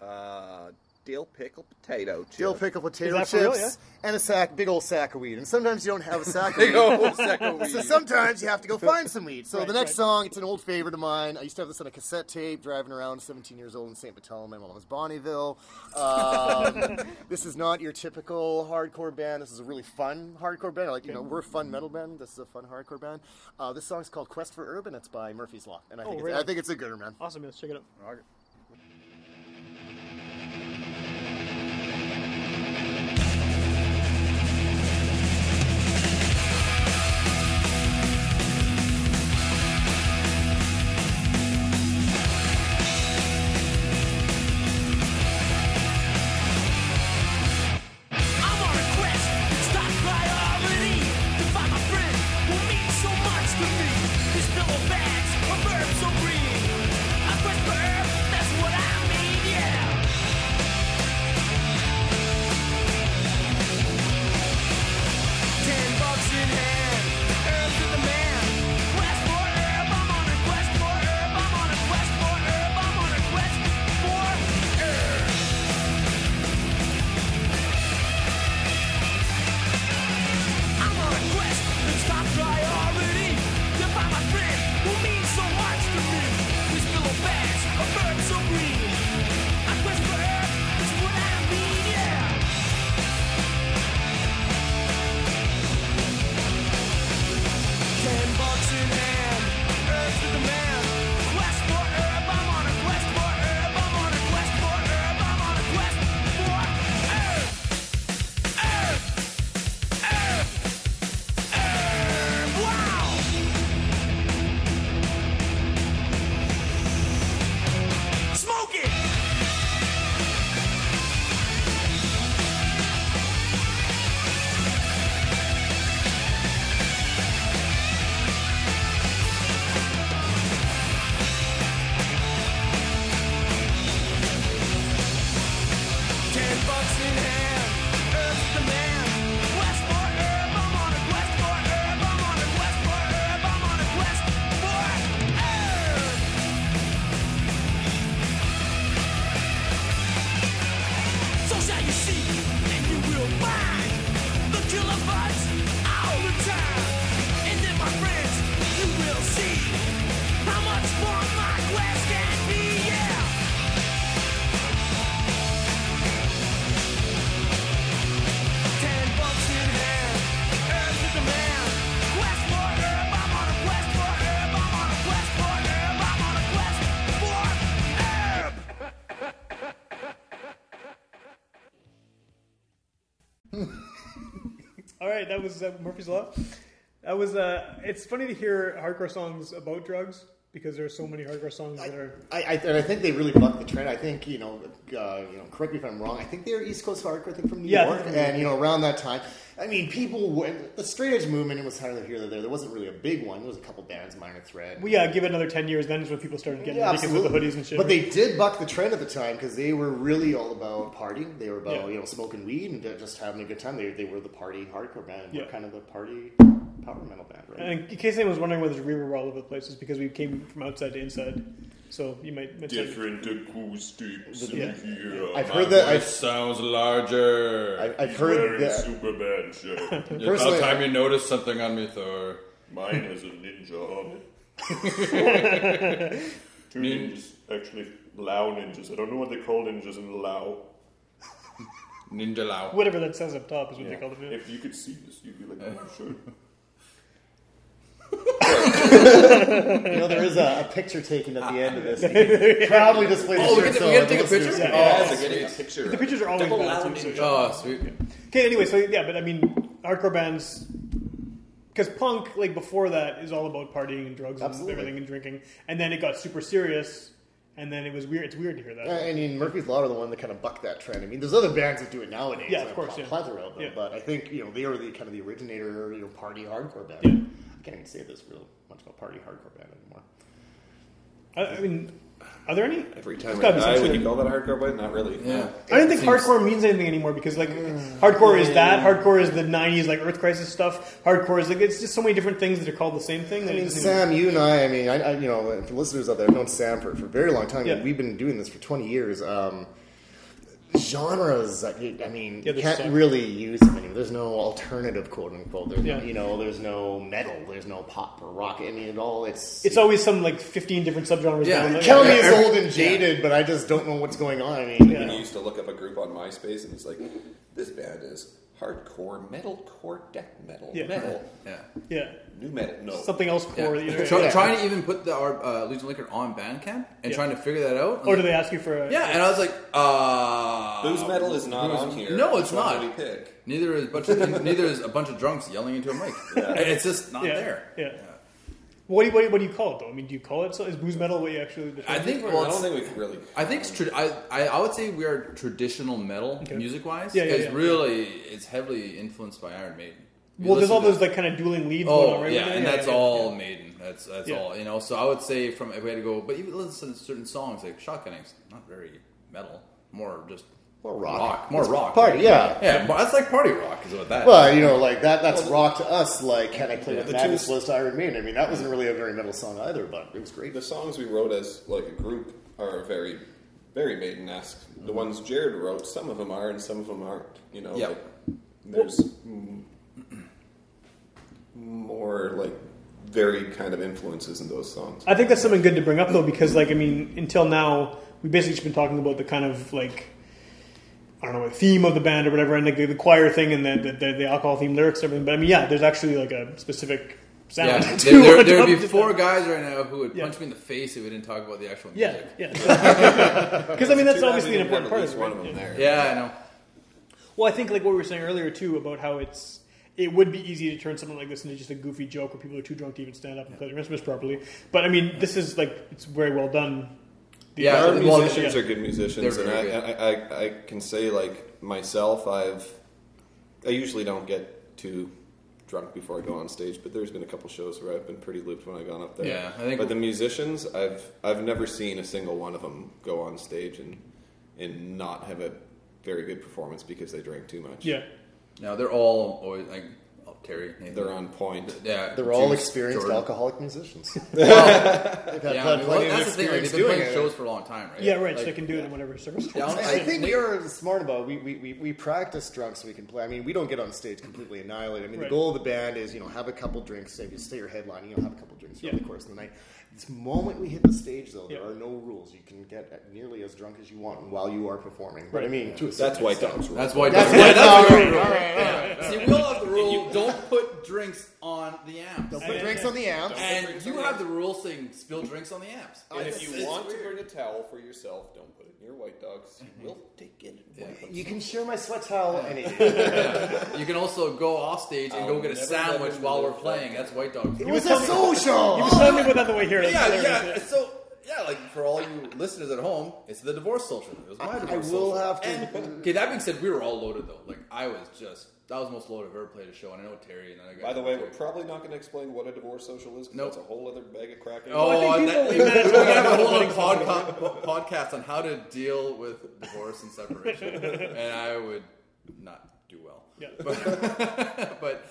Uh, dill pickle potato chip. Dill pickle potato that for real, chips and a sack, big old sack of weed. And sometimes you don't have a sack of Big weed. old sack of So sometimes you have to go find some weed. So Right, the next right. song, it's an old favorite of mine. I used to have this on a cassette tape, driving around, 17 years old in St. Bartholomew while I was Bonneville. Um, this is not your typical hardcore band. This is a really fun hardcore band. Like you know, we're a fun metal band. This is a fun hardcore band. Uh, this song's called "Quest for Herb." It's by Murphy's Law, and I think Oh, it's, really? I think it's a gooder, man. awesome, let's check it out. That was uh, Murphy's Law. That was. Uh, it's funny to hear hardcore songs about drugs because there are so many hardcore songs that are. I, I, and I think they really bucked the trend. I think you know, uh, you know, correct me if I'm wrong. I think they were East Coast hardcore. I think from New Yeah, York, and you know, around that time, I mean, people went the straight edge movement. It was of here or there. There wasn't really a big one. There was a couple bands, Minor Threat. Well, yeah, give it another ten years, then is when people started getting Yeah, ridiculous with the hoodies and shit. But they did buck the trend at the time because they were really all about partying. They were about Yeah. you know smoking weed and just having a good time. They, they were the party hardcore band. Yeah. We're kind of the party power metal band, right? And in case anyone was wondering whether we were all over the place, it's because we came from outside to inside. So you might. might say- Different acoustics Yeah. in here. I've My heard that- voice I've- sounds larger. I- I've He's heard wearing that- a super band shirt. It's about time you noticed something on me, Thor. Mine has a ninja on it. Two ninjas, actually, Lao ninjas. I don't know what they call ninjas in Lao. Ninja Lao. Whatever that says up top is what Yeah. they call them. If you could see this, you'd be like, oh, sure. You know, there is a, a picture taken at the end of this. You can proudly display the Oh, we shirt. get to- so we get to take a picture? can- Oh, Guys are getting a picture. The pictures are always Double bad, Lao too, so- ninja. Oh, sweet. Okay, anyway, so yeah, but I mean, hardcore bands, because punk, like before that, is all about partying and drugs Absolutely. and everything and drinking, and then it got super serious, and then it was weird. It's weird to hear that. Yeah, I mean, Murphy's Law are the one that kind of bucked that trend. I mean, there's other bands that do it nowadays. Yeah, of like course, a yeah. plethora of them, Yeah. but I think you know they are the kind of the originator, you know, party hardcore band. Yeah. I can't even say this real much of a party hardcore band anymore. I, I mean, are there any? Every time I gotta be some die, would you call that a hardcore band? Not really. Yeah. I don't think Seems- hardcore means anything anymore because like hardcore is that, hardcore is the '90s like Earth Crisis stuff. Hardcore is like it's just so many different things that are called the same thing. That I mean, doesn't Sam, you and I, I mean, I, I you know, for listeners out there, I've known Sam for, for a very long time. Yeah. We've been doing this for 20 years. Um, genres, I I mean, Yeah, you can't suck. really use them anymore. There's no alternative, quote unquote. There's Yeah. no, you know, there's no metal, there's no pop or rock. I mean, it all, it's. It's always some like 15 different subgenres. Yeah. going on. Tell me Yeah. it's old and Yeah. jaded, but I just don't know what's going on. I mean, When you used to look up a group on MySpace and it's like, this band is hardcore metalcore death metal. Yeah. Metal. Yeah. yeah, New metal. No. something else core. Yeah. You Try, yeah. Trying to even put the our, uh, Legion Liquor on Bandcamp and Yeah. trying to figure that out. Or do they ask you for? A, Yeah, and I was like, uh, Booze metal is not booze- on here. No, it's Which one not. would we pick? Neither is a bunch of, neither is a bunch of drunks yelling into a mic. It's just not yeah, there. Yeah. What do, you, what, do you, what do you call it though? I mean, do you call it so? Is booze metal what you actually? I think. Well, I don't it's- think we could really. I think it's tra- I, I I would say we are traditional metal Okay. music wise. Yeah, yeah, because yeah. really it's heavily influenced by Iron Maiden. You well, there's all those like kind of dueling leads. going Oh on, right? yeah, with it? and that's yeah, all yeah. Maiden. That's that's Yeah. all you know. So I would say from if we had to go, but even listen to certain songs like Shotgunning's not very metal, more just More rock. more It's rock. party, yeah. yeah. but That's like party rock, is what that. Well, you know, like that. That's rock to us. Like, can I play with The madness two- was to Iron Maiden. I mean, that wasn't really a very metal song either, but it was great. The songs we wrote as like a group are very, very Maiden-esque. The ones Jared wrote, some of them are, and some of them aren't. You know, Yeah. like there's mm, more like very kind of influences in those songs. I think that's something good to bring up though, because like I mean, until now we've basically just been talking about the kind of like I don't know the theme of the band or whatever, and like the, the choir thing and the the, the, the alcohol theme lyrics and everything. But I mean, yeah, there's actually like a specific sound. yeah, to there, there, what there'd be four said. guys right now who would Yeah. punch me in the face if we didn't talk about the actual Yeah, music. yeah. yeah. Because I mean, that's obviously an important part of it. right? Yeah. Yeah, I know. Well, I think like what we were saying earlier too about how it's it would be easy to turn something like this into just a goofy joke where people are too drunk to even stand up and play their instruments properly. But I mean, this is like it's very well done. The Yeah, Our well, musicians yeah. are good musicians, They're and I, very I, I, I can say like myself, I've I usually don't get too drunk before I go on stage, but there's been a couple shows where I've been pretty looped when I've gone up there. Yeah, I think- but the musicians, I've I've never seen a single one of them go on stage and and not have a very good performance because they drank too much. Yeah. No, they're all always like oh, Terry. Nathan. They're on point. Yeah, They're all Juice, experienced Jordan. alcoholic musicians. Well, They've had yeah, plenty I mean, well, of that's the thing. Like, experience they've been doing playing it. shows for a long time, right? Yeah, right. so Like, they can do it in whatever circumstances. Yeah, I think they- you're smart about. it. We, we, we, we practice drunk so we can play. I mean, we don't get on stage completely annihilated. I mean, Right. the goal of the band is you know have a couple drinks. Say you stay your headline, you know have a couple drinks throughout Yeah. the course of the night. This moment we hit the stage, though, there Yeah. are no rules. You can get nearly as drunk as you want while you are performing. But I mean, to a That's White. Dogs rule. That's why. That's yeah, White that's Dog the rule. rule. All right. See, we all have the rule. Don't don't put drinks on the amps. Don't put drinks on the amps. And you have the rule saying spill drinks on the amps. And if you want to bring a towel for yourself, don't put it near White Dogs. Mm-hmm. We'll take it. and wipe them. You can share my sweat towel any day. You can also go off stage and I'll go get a sandwich while we're playing. That's White Dogs. It was a social. You were telling me about that the way here. Yeah, That's yeah. hilarious. So yeah, like for all you listeners at home, it's the divorce social. It was my I divorce will social. have to- And, okay, that being said, we were all loaded though. Like I was just that was the most loaded I've ever played a show, and I know Terry and then I got. By the way, we're probably not going to explain what a divorce social is. 'cause Nope. That's a whole other bag of crack. Oh, I think that, people- we're gonna have a whole other podca- podcast on how to deal with divorce and separation, and I would not do well. Yeah. But, but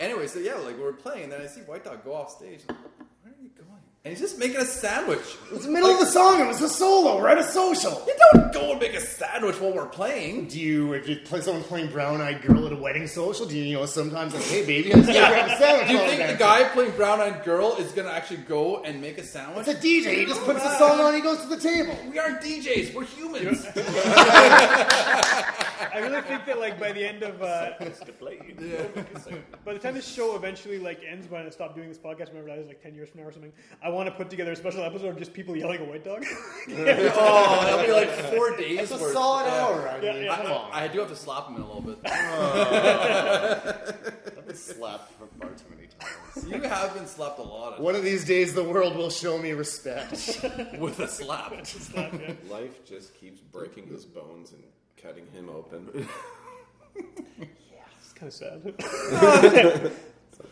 anyway, so yeah, like we were playing, and then I see White Dog go off stage. and I'm like, Where are you going? And he's just making a sandwich. It was the middle of the song. It was a solo. We're at a social. You don't go and make a sandwich while we're playing. Do you, if you play someone playing Brown Eyed Girl at a wedding social, do you, you know, sometimes like, hey, baby, let's go grab a sandwich Do you think the dancing? guy playing Brown Eyed Girl is gonna actually go and make a sandwich? It's a DJ. He just puts the song on. And he goes to the table. We aren't DJs. We're humans. I really think that like by the end of uh, by the time this show eventually like ends when I stop doing this podcast, I remember that is like ten years from now or something. I want to put together a special episode of just people yelling at White Dog. oh, that'll be like four days. It's a worth. solid Yeah. hour. I mean, yeah, come I. I do have to slap him in a little bit. I've been slapped for far too many times. You have been slapped a lot of One of these days, the world will show me respect. with a slap. Life just keeps breaking his bones and cutting him open. Yeah, it's kind of sad.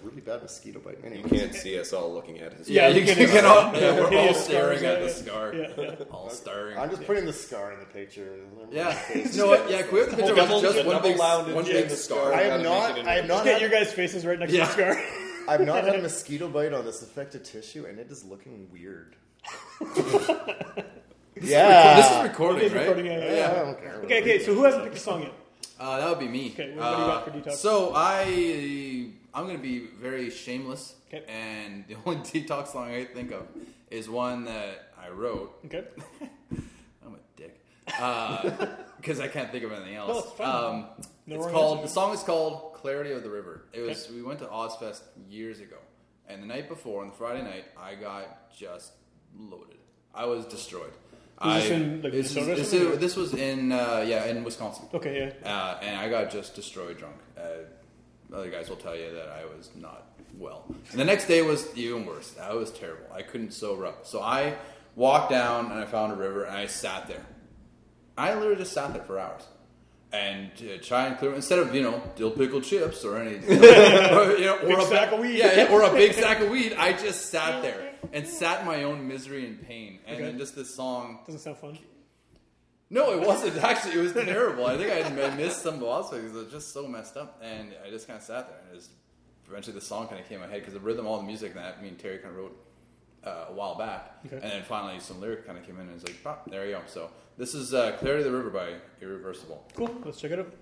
It's a really bad mosquito bite. You can't see us all looking at his. Yeah, you, you can, can- you can all, yeah, we're all staring at the scar. yeah, yeah. All staring. I'm just putting the scar in the picture. yeah. You know what? Yeah, can we have the picture Double- with just one big, one in big the scar? I Gotta have not. I have a- not. Get your guys' faces right next Yeah. to the scar. I've not had a mosquito bite on this affected tissue, and it is looking weird. yeah. This is recording, right? recording, yeah, yeah, Yeah, I don't care. Okay, okay. So who hasn't picked a song yet? Uh, that would be me. Okay, what do you got for Uh, detox? So I, I'm going to be very shameless, Okay. and the only detox song I think of is one that I wrote. Okay. I'm a dick because I can't think of anything else. No. Um, No it's called answer. the song is called "Clarity of the River." It was we went to Ozzfest years ago, and the night before on the Friday night, I got just loaded. I was destroyed. This in, like, this, is- this, something, is- or- this was in uh, yeah in Wisconsin. Okay, yeah. Uh, and I got just destroyed drunk. Uh, other guys will tell you that I was not well. And the next day was even worse. That was terrible. I couldn't sober up. So I walked down and I found a river and I sat there. I literally just sat there for hours. And uh, to try and clear instead of you know dill pickle chips or any or, you know, or Big a sack of weed. yeah, yeah, or a big sack of weed, I just sat there and sat in my own misery and pain. And Okay. then just this song Doesn't sound fun. No, it wasn't. Actually, it was terrible. I think I had missed some boss because it was just so messed up, and I just kind of sat there. And was, eventually, the song kind of came in my head because the rhythm, all the music that me and Terry kind of wrote uh, a while back, Okay. and then finally some lyric kind of came in, and it's like, "Pop, there you go. So this is uh, "Clarity of the River" by Irreversible. Cool. Let's check it out.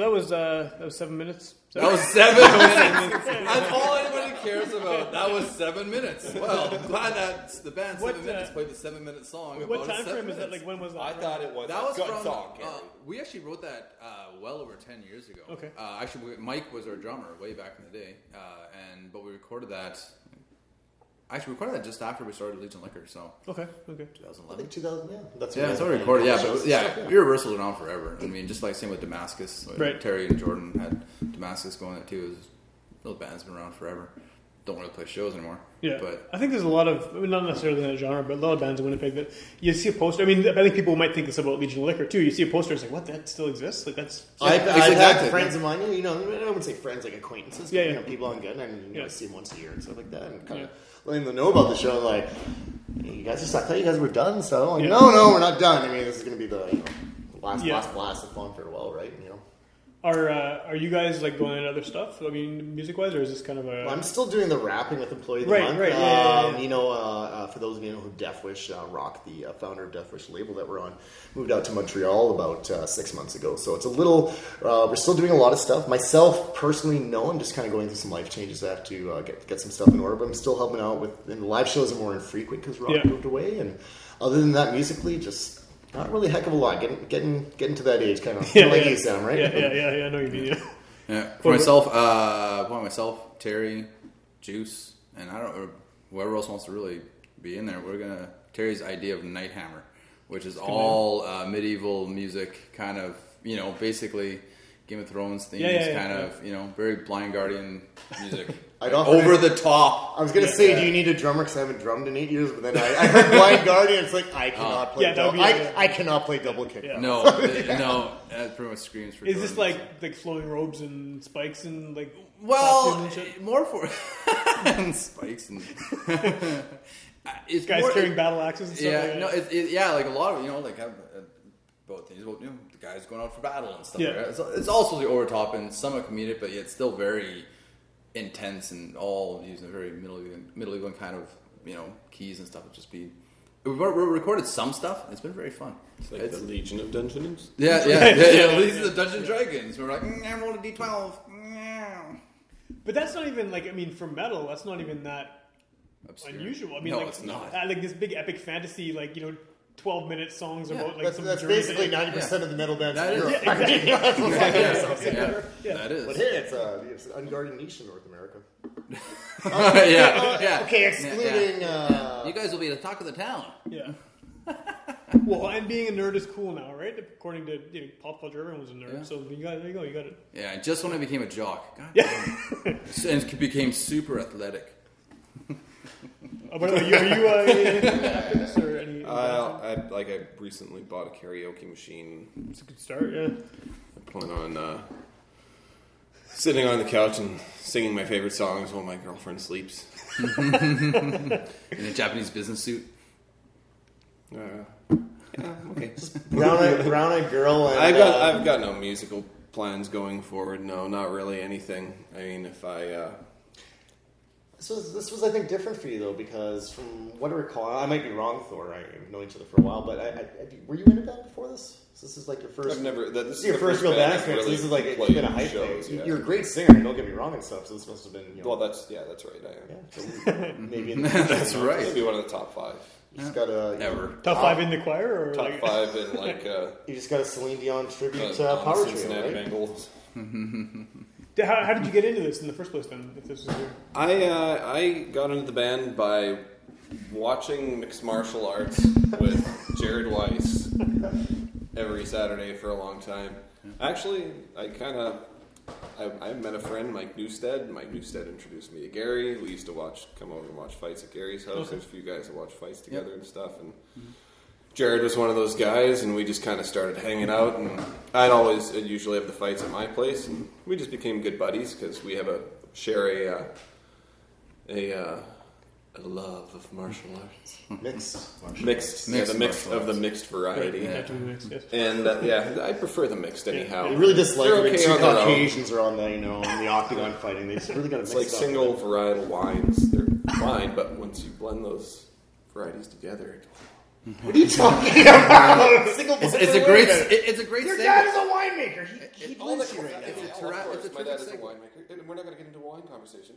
So that was uh, that was seven minutes. That was seven minutes. That's all anybody cares about. That was seven minutes. Well, I'm glad that the band What, Seven Minutes uh, played the seven minute song. What about time seven frame is that? minutes. Like when was that? I thought it was That a was good from. song, uh, Gary. we actually wrote that uh, well over ten years ago. Okay. Uh, actually, we- Mike was our drummer way back in the day, uh, and but we recorded that. Actually, we recorded that just after we started Legion Liquor, so Okay, okay. 2011. 2000, yeah. That's yeah, it's already recorded. Yeah, but and yeah, stuff, Universal's been on forever. I mean, just like same with Damascus. Like Right. Terry and Jordan had Damascus going there too. It was- Those bands been around forever. Don't really play shows anymore. Yeah, but I think there's a lot of I mean, not necessarily in that genre, but a lot of bands in Winnipeg that you see a poster. I mean, I think people might think this about Legion of Liquor too. You see a poster, it's like, what? That still exists? Like that's I've, Yeah, I've had friends of mine, you know, I wouldn't say friends, like acquaintances, Yeah, but, yeah. you know, people on good, and you know, Yeah. I see them once a year and stuff like that, and kind Yeah. of letting them know about the show, like, hey, you guys just, I thought you guys were done, so, I'm like, Yeah. no, no, we're not done. I mean, this is going to be the, you know, last, Yeah. last blast of fun farewell, right? You know, Are uh, are you guys like going into other stuff? I mean, music wise, or is this kind of a? I'm still doing the rapping with Employee of the Right, Month. right, yeah, yeah, yeah, Um, yeah. You know, uh, uh, for those of you who know who Death Wish, uh, Rock, the uh, founder of Death Wish label that we're on, moved out to Montreal about uh, six months ago. So it's a little, uh, we're still doing a lot of stuff. Myself, personally, no, I'm just kind of going through some life changes. I have to uh, get, get some stuff in order, but I'm still helping out with, and the live shows are more infrequent because Rock moved away. And other than that, musically, just not really a heck of a lot. Getting, getting, getting to that age, kind of yeah, like yeah. you, Sam, right? Yeah, yeah, yeah, yeah. I know what you mean. Yeah. yeah, for myself, uh, for myself, Terry, Juice, and I don't know whoever else wants to really be in there. We're gonna Terry's idea of Nighthammer, which is all uh, medieval music, kind of you know, basically. Game of Thrones themes, Yeah, yeah, yeah, kind yeah. of, you know, very Blind Guardian music. I'd offer Over to- the top. I was gonna say, do you need a drummer? Because I haven't drummed in eight years. But then I, I heard Blind Guardian. It's like I cannot play. Yeah, that would double, be- I, I cannot play double kick. Yeah. No, th- no, that pretty much screams for. Is this Jordan. like like flowing robes and spikes and like well, costumes and shit? more for and spikes and it's guys more- carrying battle axes and stuff? Yeah, like no, that? it, it, yeah, like a lot of you know, like uh, uh, both things about you know the guys going out for battle and stuff. Yeah. like that. It's, it's also the over top and somewhat comedic, but yet still very intense and all using a very middle England, middle England kind of you know keys and stuff. Would just be. We've, recorded some stuff. It's been very fun. It's like It's- the Legion of Dungeons. yeah, yeah, yeah, yeah. These are the Dungeon Dragons. We're like, mm, I'm rolling a d12. Mm. But that's not even like I mean, for metal, that's not even that Obscure. unusual. I mean, No, like, it's not. uh, like this big epic fantasy, like you know, twelve minute songs about like That's, some that's journey basically ninety percent of the metal bands That in is- Europe. Yeah, exactly. Yeah, Yeah. that is. But hey, it's, uh, it's an unguarded niche in North America. yeah, yeah. Okay, excluding. yeah. Uh, You guys will be the talk of the town. Yeah. well, and being a nerd is cool now, right? According to you know, pop culture, everyone's a nerd. Yeah. So you got there you go, you got it. Yeah, just when I became a jock. God Yeah. and became super athletic. Uh, what about you? Are you uh, after this or any? Uh, I like I recently bought a karaoke machine. It's a good start. Yeah. I plan on uh, sitting on the couch and singing my favorite songs while my girlfriend sleeps. In a Japanese business suit. Uh, yeah, okay. brown eyed, brown eyed girl. And, I've got uh, I've got no musical plans going forward. No, not really anything. I mean, if I uh, This was this was I think different for you though because from what I recall, I might be wrong, Thor. I we've known each other for a while, but I, I, I- were you in a band before this? So this is like your 1st I've never- that- this this is is your the first first real band band experience. really this is like it's played been a hype shows, thing. yeah. You're a great singer. Don't get me wrong and stuff. So this must have been you know, well, that's yeah, that's right. I am. so maybe in the That's you know, right. Maybe one of the top five. You just got a Ever. Top five in the choir or Top like five in like uh, You just got a Celine Dion tribute uh, uh, power trio, Cincinnati right? Bengals. How, how did you get into this in the first place? Then, if this is your... I uh, I got into the band by watching mixed martial arts with Jared Weiss every Saturday for a long time. Actually, I kind of I, I met a friend, Mike Newstead. Mike Newstead introduced me to Gary. We used to watch come over and watch fights at Gary's house. Okay. There's a few guys that watch fights together and stuff, and. Jared was one of those guys, and we just kind of started hanging out. And I'd always I'd usually have the fights at my place, and we just became good buddies because we have a share a uh, a, uh, a love of martial arts, Mixed. martial mixed, yeah, the mixed of the mixed variety. Yeah, to be mixed, yes. And uh, yeah, I prefer the mixed anyhow. I really dislike They're when okay two on their own. Caucasians are on the you know on the octagon fighting. They just really got to It's like mix it up. single varietal wines. They're fine, but once you blend those varieties together, What are you talking about? Single It's, it's a great. it- it's a great. Your segment. dad is a winemaker. He, he All the, lives here right now. it's, It's a all ra- of it's a course, my terrific dad is a winemaker. and We're not going to get into wine conversation.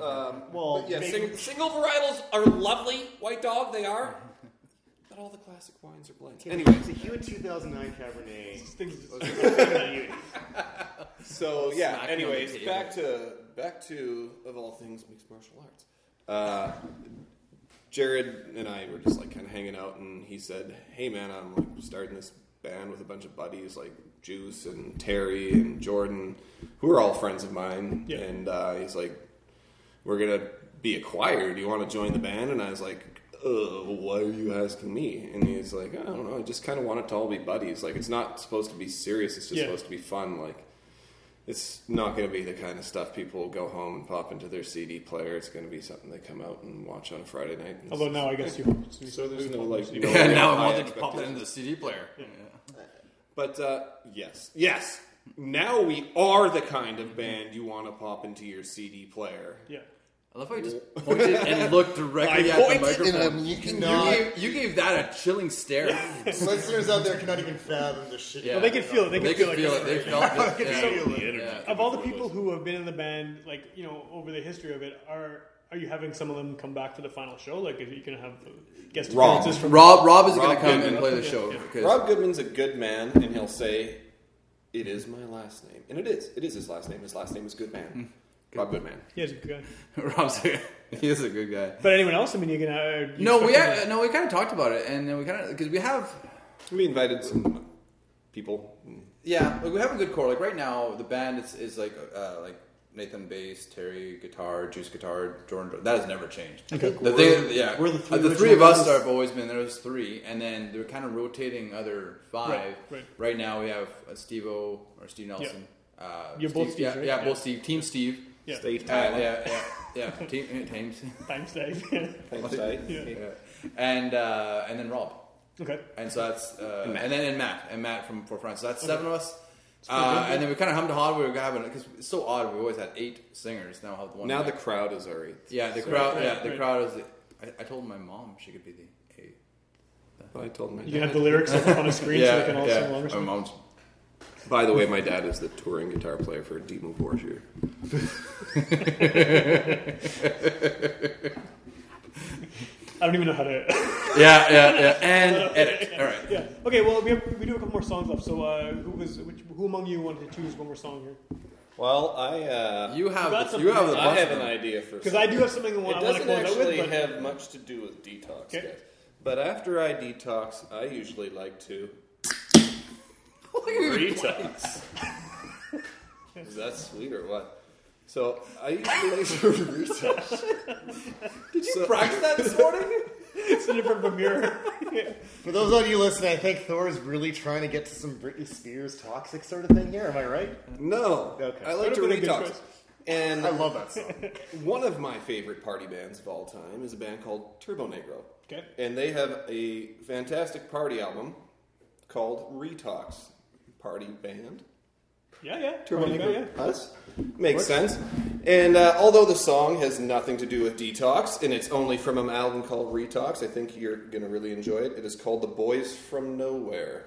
Um, Well, yeah, maybe- single, single varietals are lovely. White dog, they are. But all the classic wines are blends. Anyway, it's a Hewitt 2009 Cabernet. so yeah. Smacking on the Anyways, back to back to of all things mixed martial arts. Uh, Jared and I were just like kind of hanging out, and he said, "Hey man, I'm like starting this band with a bunch of buddies like Juice and Terry and Jordan, who are all friends of mine." Yeah. And uh, he's like, "We're gonna be a choir. Do you want to join the band?" And I was like. Uh, why are you asking me? And he's like, I don't know. I just kind of want it to all be buddies. Like, it's not supposed to be serious. It's just Yeah. supposed to be fun. Like, it's not going to be the kind of stuff people go home and pop into their CD player. It's going to be something they come out and watch on a Friday night. and Although now I guess you. So there's no like. no Yeah, now I high want to pop that expectations. into the CD player. But uh, yes, yes. Now we are the kind of band you want to pop into your CD player. Yeah. I love how you just pointed and looked directly I at the pointed microphone. and you You cannot- gave, you gave that a chilling stare. Listeners out there cannot even fathom the shit. Yeah. Well, they can feel it. They can They feel, could like feel it. They felt it. can Yeah. feel it. Yeah. Of all the people who have been in the band, like you know, over the history of it, are are you having some of them come back for the final show? Like, are you going to have guest Rob. appearances from Rob Rob is going to come Goodman. and play the Yeah, show yeah. because Rob Goodman's a good man, and he'll say, "It is my last name," and it is. It is his last name. His last name is Goodman. Mm. Rob Goodman. Yeah, he's a good guy. Rob's a, he is a good guy. But anyone else? I mean, you can. Uh, you No, we had, no we kind of talked about it, and then we kind of because we have We invited some people. yeah like we have a good core. Like right now, the band is, is like uh, like Nathan bass, Terry guitar, Juice guitar, Jordan. drum- That has never changed. Okay. The We're- thing, yeah, we're the three uh, the three of us members. have always been there was three, and then they're kind of rotating other five. Right, right. now we have uh, Steve O or Steve Nelson. Uh, You're both Steve, yeah, right? yeah, Yeah. both Steve. Team Steve. Yeah. Steve Uh, Tyler. yeah, yeah, yeah. Team, teams. Thanks, Dave. Thanks, Ty. Yeah. yeah. And uh, and then Rob. okay. And so that's uh, Matt. and then and Matt and Matt from Fort Frances. So that's seven of us. Uh, and then we kind of hummed to hard. We were having because it's so odd. We always had eight singers. Now have one. Now the guy. crowd is our eighth. yeah the So- crowd Right, yeah the right. crowd is. The, I, I told my mom she could be the eighth. I told my You can dad. have the lyrics up on a screen so they can all sing along or My something. mom's. By the way, my dad is the touring guitar player for Dimmu Borgir. I don't even know how to. Yeah, yeah, yeah. And edit. All right. yeah. Okay. Well, we, have, we do have a couple more songs left. So, uh, who was which, who among you wanted to choose one more song here? Well, I uh, You have That's the, a you have the I have bus an idea for Because I do have something I want, It I want to doesn't close out actually with. But have much to do with detox, Okay. guys. But after I detox, I usually like to retox. Is that sweet or what? So I usually like to retox. Did you practice that this morning? it's in front of a mirror. yeah. For those of you listening, I think Thor is really trying to get to some Britney Spears toxic sort of thing here. Am I right? No, Okay. I like to Would've been a good retox. choice. And I love that song. one of my favorite party bands of all time is a band called Turbonegro. Okay. And they have a fantastic party album called Retox. Party band. Yeah, yeah. Turbo Party Negro. guy, yeah. Us. Makes sense. And uh, although the song has nothing to do with detox, and it's only from an album called Retox, I think you're going to really enjoy it. It is called The Boys from Nowhere.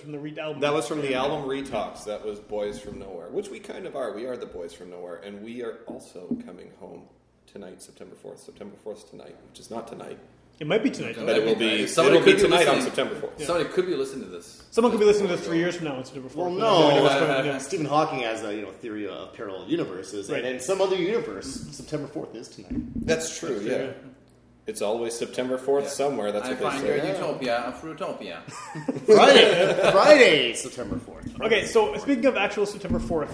From the Reed album. That was from the album Retox. That was Boys from Nowhere, which we kind of are. We are the Boys from Nowhere, and we are also coming home tonight, September fourth. September fourth tonight, which is not tonight. It might be tonight. but it will be. Somebody it'll be could be tonight on listening- September fourth. Somebody could be listening to this. Someone could be listening to this three years from now on September 4th. Well, We no. have idea what's going on, uh, yeah. Stephen Hawking has a you know theory of parallel universes, Right. and in some other universe, September fourth is tonight. That's true. That's yeah. True, It's always September fourth somewhere. That's I what find they your say. utopia a fruitopia. Friday, Friday, September fourth. Okay, so speaking of actual September 4th,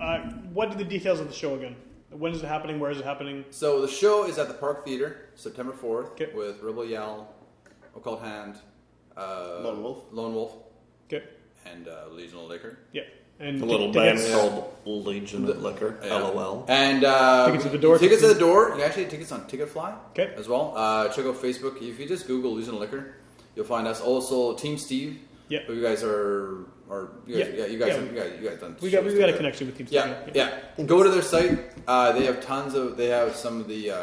uh, what are the details of the show again? When is it happening? Where is it happening? So the show is at the Park Theater, September 4th, with Rebel Yell, Occult Hand, uh, Lone Wolf. Lone Wolf, Okay. and uh, Legion of Liquor. Yeah. And A little tickets- band called Legion of Liquor. Yeah. LOL. And uh, Tickets at the door, Tickets at the door. You can actually get tickets on Ticketfly. Okay. As well. Uh, check out Facebook. If you just Google Legion of Liquor, you'll find us. Also, Team Steve. Yeah. You guys are. Are you guys, Yeah. yeah, you guys, Yeah. you guys, you guys done. We got- shows we got a together. connection with Team Steve, Yeah, yeah. yeah. Go to their site. Uh, they have tons of. They have some of the uh,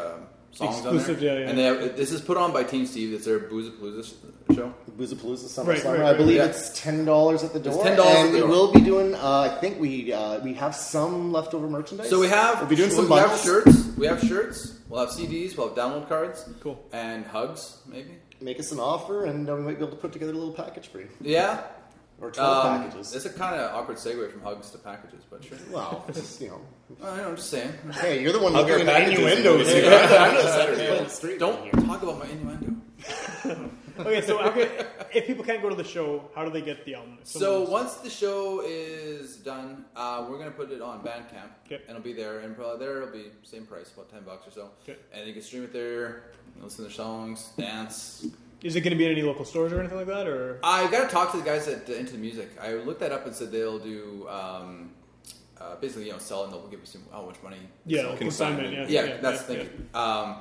songs Exclusive, on there. yeah, yeah. And they have. This is put on by Team Steve. It's their Boozapalooza show. Boozapalooza Summer Right, Slammer. right, I believe Yeah. it's ten dollars at the It's door. $10 and we will be doing. Uh, I think we uh, we have some leftover merchandise. So we have We'll be doing some we have shirts. We have shirts. We'll have CDs. We'll have download cards. Cool. And hugs, maybe. Make us an offer, and uh, we might be able to put together a little package for you. Yeah. Or twelve Um, packages. It's a kind of awkward segue from hugs to packages, but sure. Well, just you know. I know, I'm just saying. Hey, you're the one Hugger looking at packages. innuendos Yeah. here. Yeah. I'm not Saturday straight Don't down talk about my innuendo. Okay, so how can- if people can't go to the show, how do they get the album? If So someone's- once the show is done, uh, we're gonna put it on Bandcamp, Okay. and it'll be there, and probably there it'll be same price, about ten bucks or so. Okay. And you can stream it there, listen to the songs, dance. is it going to be in any local stores or anything like that, or I gotta talk to the guys at uh, Into the Music. I looked that up and said they'll do um, uh, basically, you know, sell and they'll give us some, how much money. yeah, So- consignment? Yeah, yeah, yeah, that's yeah, the thing. Um,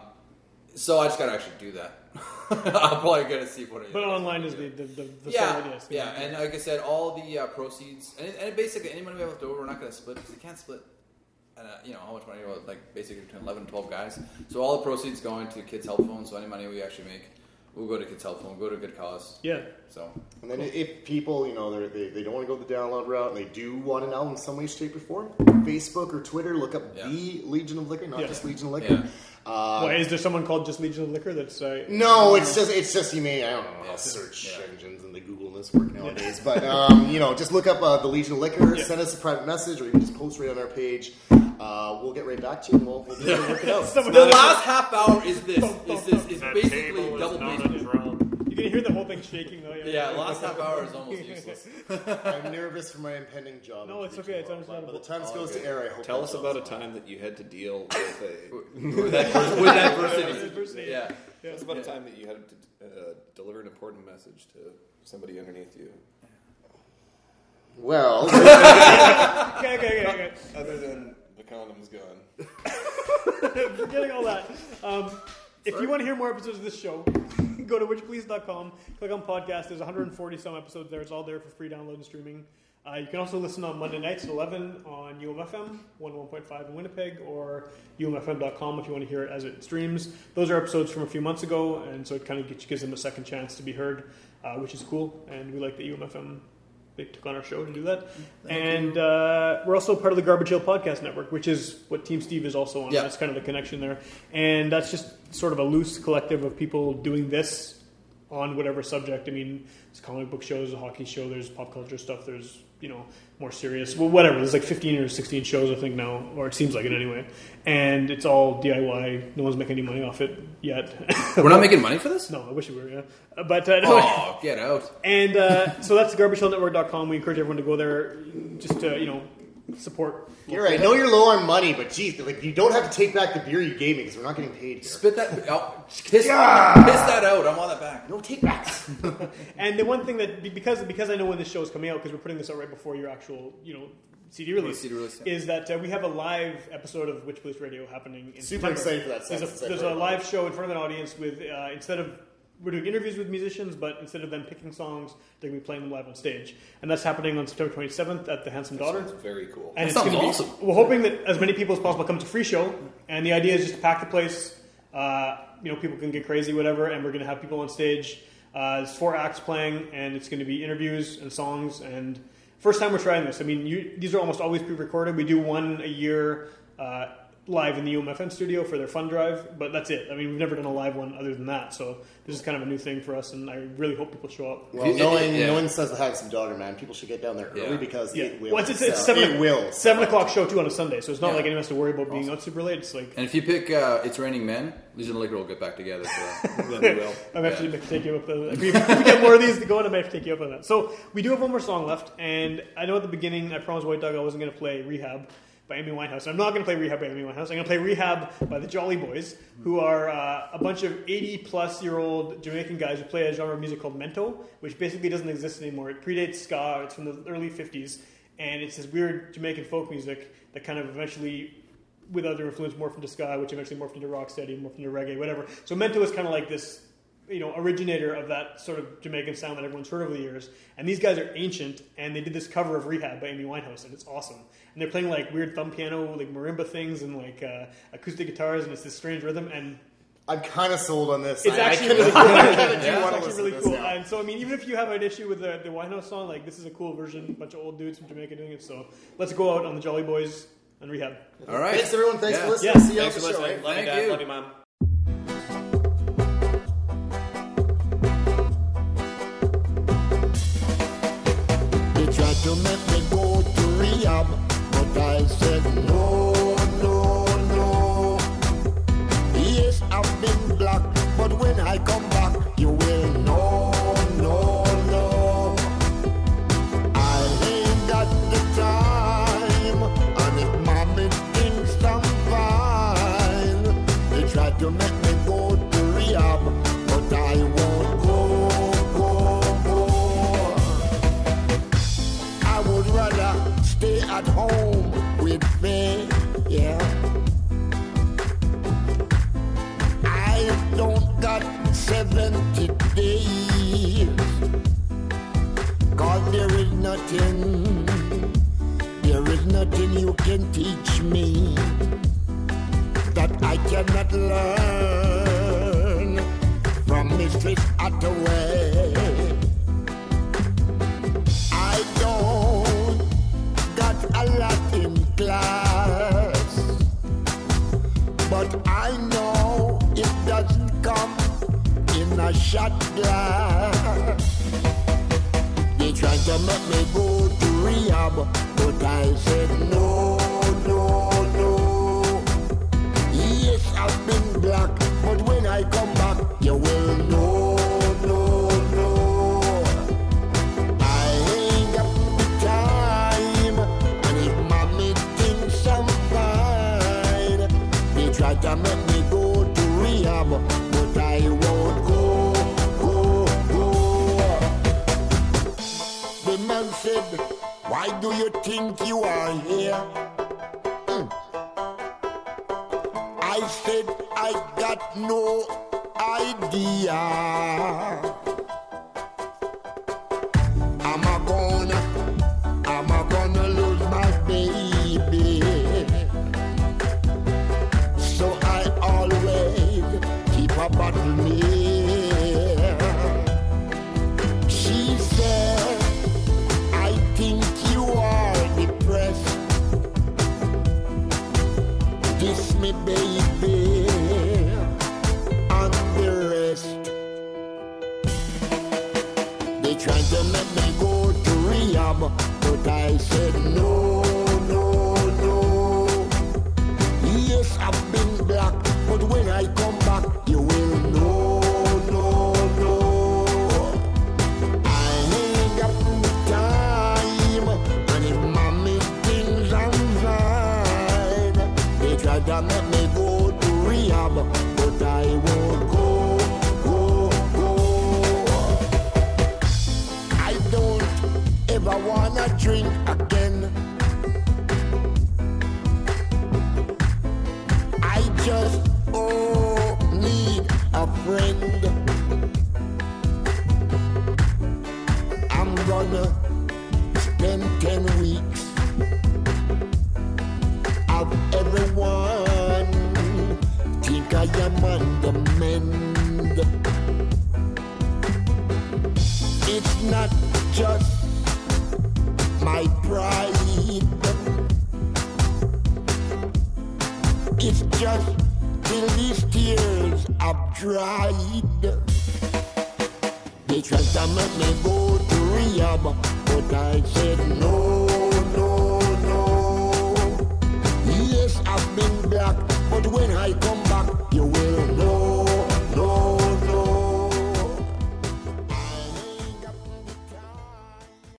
so I just gotta actually do that. I'm probably gonna see what it But online is the the, the, the yeah, solid, yes. yeah, and like I said, all the uh, proceeds and, and basically any money we have left over, we're not to split because you can't split. Uh, you know how much money? Like basically between 11 and 12 guys. So all the proceeds going to Kids Help Phone. So any money we actually make, we'll go to Kids Help Phone, go to a good cause. yeah. So And then if people, you know, they're, they they don't want to go the download route and they do want an album in some way, shape, or form, Facebook or Twitter, look up Yeah. the Legion of Liquor, not Yeah. just Legion of Liquor. Yeah. Uh, Why, is there someone called just Legion of Liquor that's uh, no, it's just it's just you may I don't know how Yeah. search Yeah. engines and the Google this work nowadays, but um, you know, just look up uh, the Legion of Liquor, Yeah. send us a private message, or you can just post right on our page. Uh, we'll get right back to you, and we'll, we'll be able to work it out. Someone- the last half hour is this. Is this is That basically table is double not bass. a drum. You can hear the whole thing shaking though. Yeah, last half hour is almost useless. I'm nervous for my impending job. No, it's okay, it's By understandable. the time this goes to air, I hope Tell that us job's about a time that you had to deal with a. with, adver- with adversity. Adversity. Yeah. Tell us about a time that you had to uh, deliver an important message to somebody underneath you. Well, Okay, okay, okay, okay. Other than the condom's gone. Forgetting all that. Um, if you want to hear more episodes of this show, go to witchplease.com, click on podcast. There's 140 some episodes there. It's all there for free download and streaming. Uh, you can also listen on Monday nights at 11 on UMFM, 101.5 in Winnipeg, or umfm.com if you want to hear it as it streams. Those are episodes from a few months ago, and so it kind of gives, gives them a second chance to be heard, uh, which is cool. And we like that UMFM they took on our show to do that. and uh, we're also part of the Garbage Hill Podcast Network, which is what Team Steve is also on. Yeah. That's kind of the connection there. And that's just sort of a loose collective of people doing this on whatever subject. I mean, it's comic book shows, a hockey show, there's pop culture stuff, there's, you know, more serious. Well, whatever. There's like 15 or 16 shows, I think, now, or it seems like it anyway. And it's all DIY. No one's making any money off it yet. We're not making money for this. No, I wish we were, yeah. Uh, But uh, no, Oh, get out. and uh, so that's garbagehillnetwork.com. We encourage everyone to go there just to, you know, support. you're right. I know you're low on money, but geez, like you don't have to take back the beer you gave me because we're not getting paid here. Spit that. Oh, piss, piss that out. I want that back. No take backs. And the one thing that, because because I know when this show is coming out, because we're putting this out right before your actual, you know, CD release, CD release, yeah. is that uh, we have a live episode of Witch Police Radio happening in Super September. excited for that There's, sentence, a, I've there's a live show in front of an audience with, uh, instead of, we're doing interviews with musicians, but instead of them picking songs, they're going to be playing them live on stage. And that's happening on September 27th at the Handsome Daughter. Sounds very cool. And That it's sounds gonna be- awesome. We're hoping that as many people as possible come. to free show, and the idea is just to pack the place. Uh, you know, people can get crazy, whatever, and we're going to have people on stage. Uh, there's four acts playing, and it's going to be interviews and songs. And first time we're trying this. I mean, you, these are almost always pre-recorded. We do one a year uh, live in the UMFM studio for their fun drive, but that's it. I mean, we've never done a live one other than that. So this is kind of a new thing for us, and I really hope people show up. Well, knowing knowing says the Hags of Daughter, man, people should get down there early Yeah. because Yeah. it will. Well, it's, it's, it's seven, It will. seven o'clock show too on a Sunday, so it's not Yeah. like anyone has to worry about being out super late. It's like And if you pick uh, It's Raining Men, Legion of Liquor will get back together. For that. then we will. I'm actually going to take you up on that. If we, if we get more of these to go on, I might have to take you up on that. So we do have one more song left, and I know at the beginning I promised White Dog I wasn't going to play Rehab by Amy Winehouse. I'm not going to play Rehab by Amy Winehouse. I'm going to play Rehab by the Jolly Boys, who are uh, a bunch of 80 plus year old Jamaican guys who play a genre of music called mento, which basically doesn't exist anymore. It predates ska. It's from the early 50s, and it's this weird Jamaican folk music that kind of eventually with other influence morphed into ska, which eventually morphed into rocksteady, morphed into reggae, whatever. So Mento is kind of like this, you know, originator of that sort of Jamaican sound that everyone's heard over the years. And these guys are ancient, and they did this cover of Rehab by Amy Winehouse, and it's awesome. And they're playing like weird thumb piano, like marimba things, and like uh, acoustic guitars, and it's this strange rhythm. And I'm kind of sold on this. it's I- I actually kinda- really cool. I kinda do Yeah, wanna it's actually listen really cool. now. And so, I mean, even if you have an issue with the, the Winehouse song, like this is a cool version, a bunch of old dudes from Jamaica doing it. So let's go out on the Jolly Boys and Rehab. All right. Thanks, everyone. Thanks Yeah. for listening. Yeah. See you Thanks on for the show. listening. Love you, Thank Dad. you. Love you, Mom. Tried make me go to rehab, but I said no, nothing, there is nothing you can teach me that I cannot learn from Mr. Hathaway. I don't got a lot in class, but I know it doesn't come in a shot glass. To make me go to rehab, but I said no, no, no. Yes, I've been black, but when I come think you are here? Hmm. I said, I got no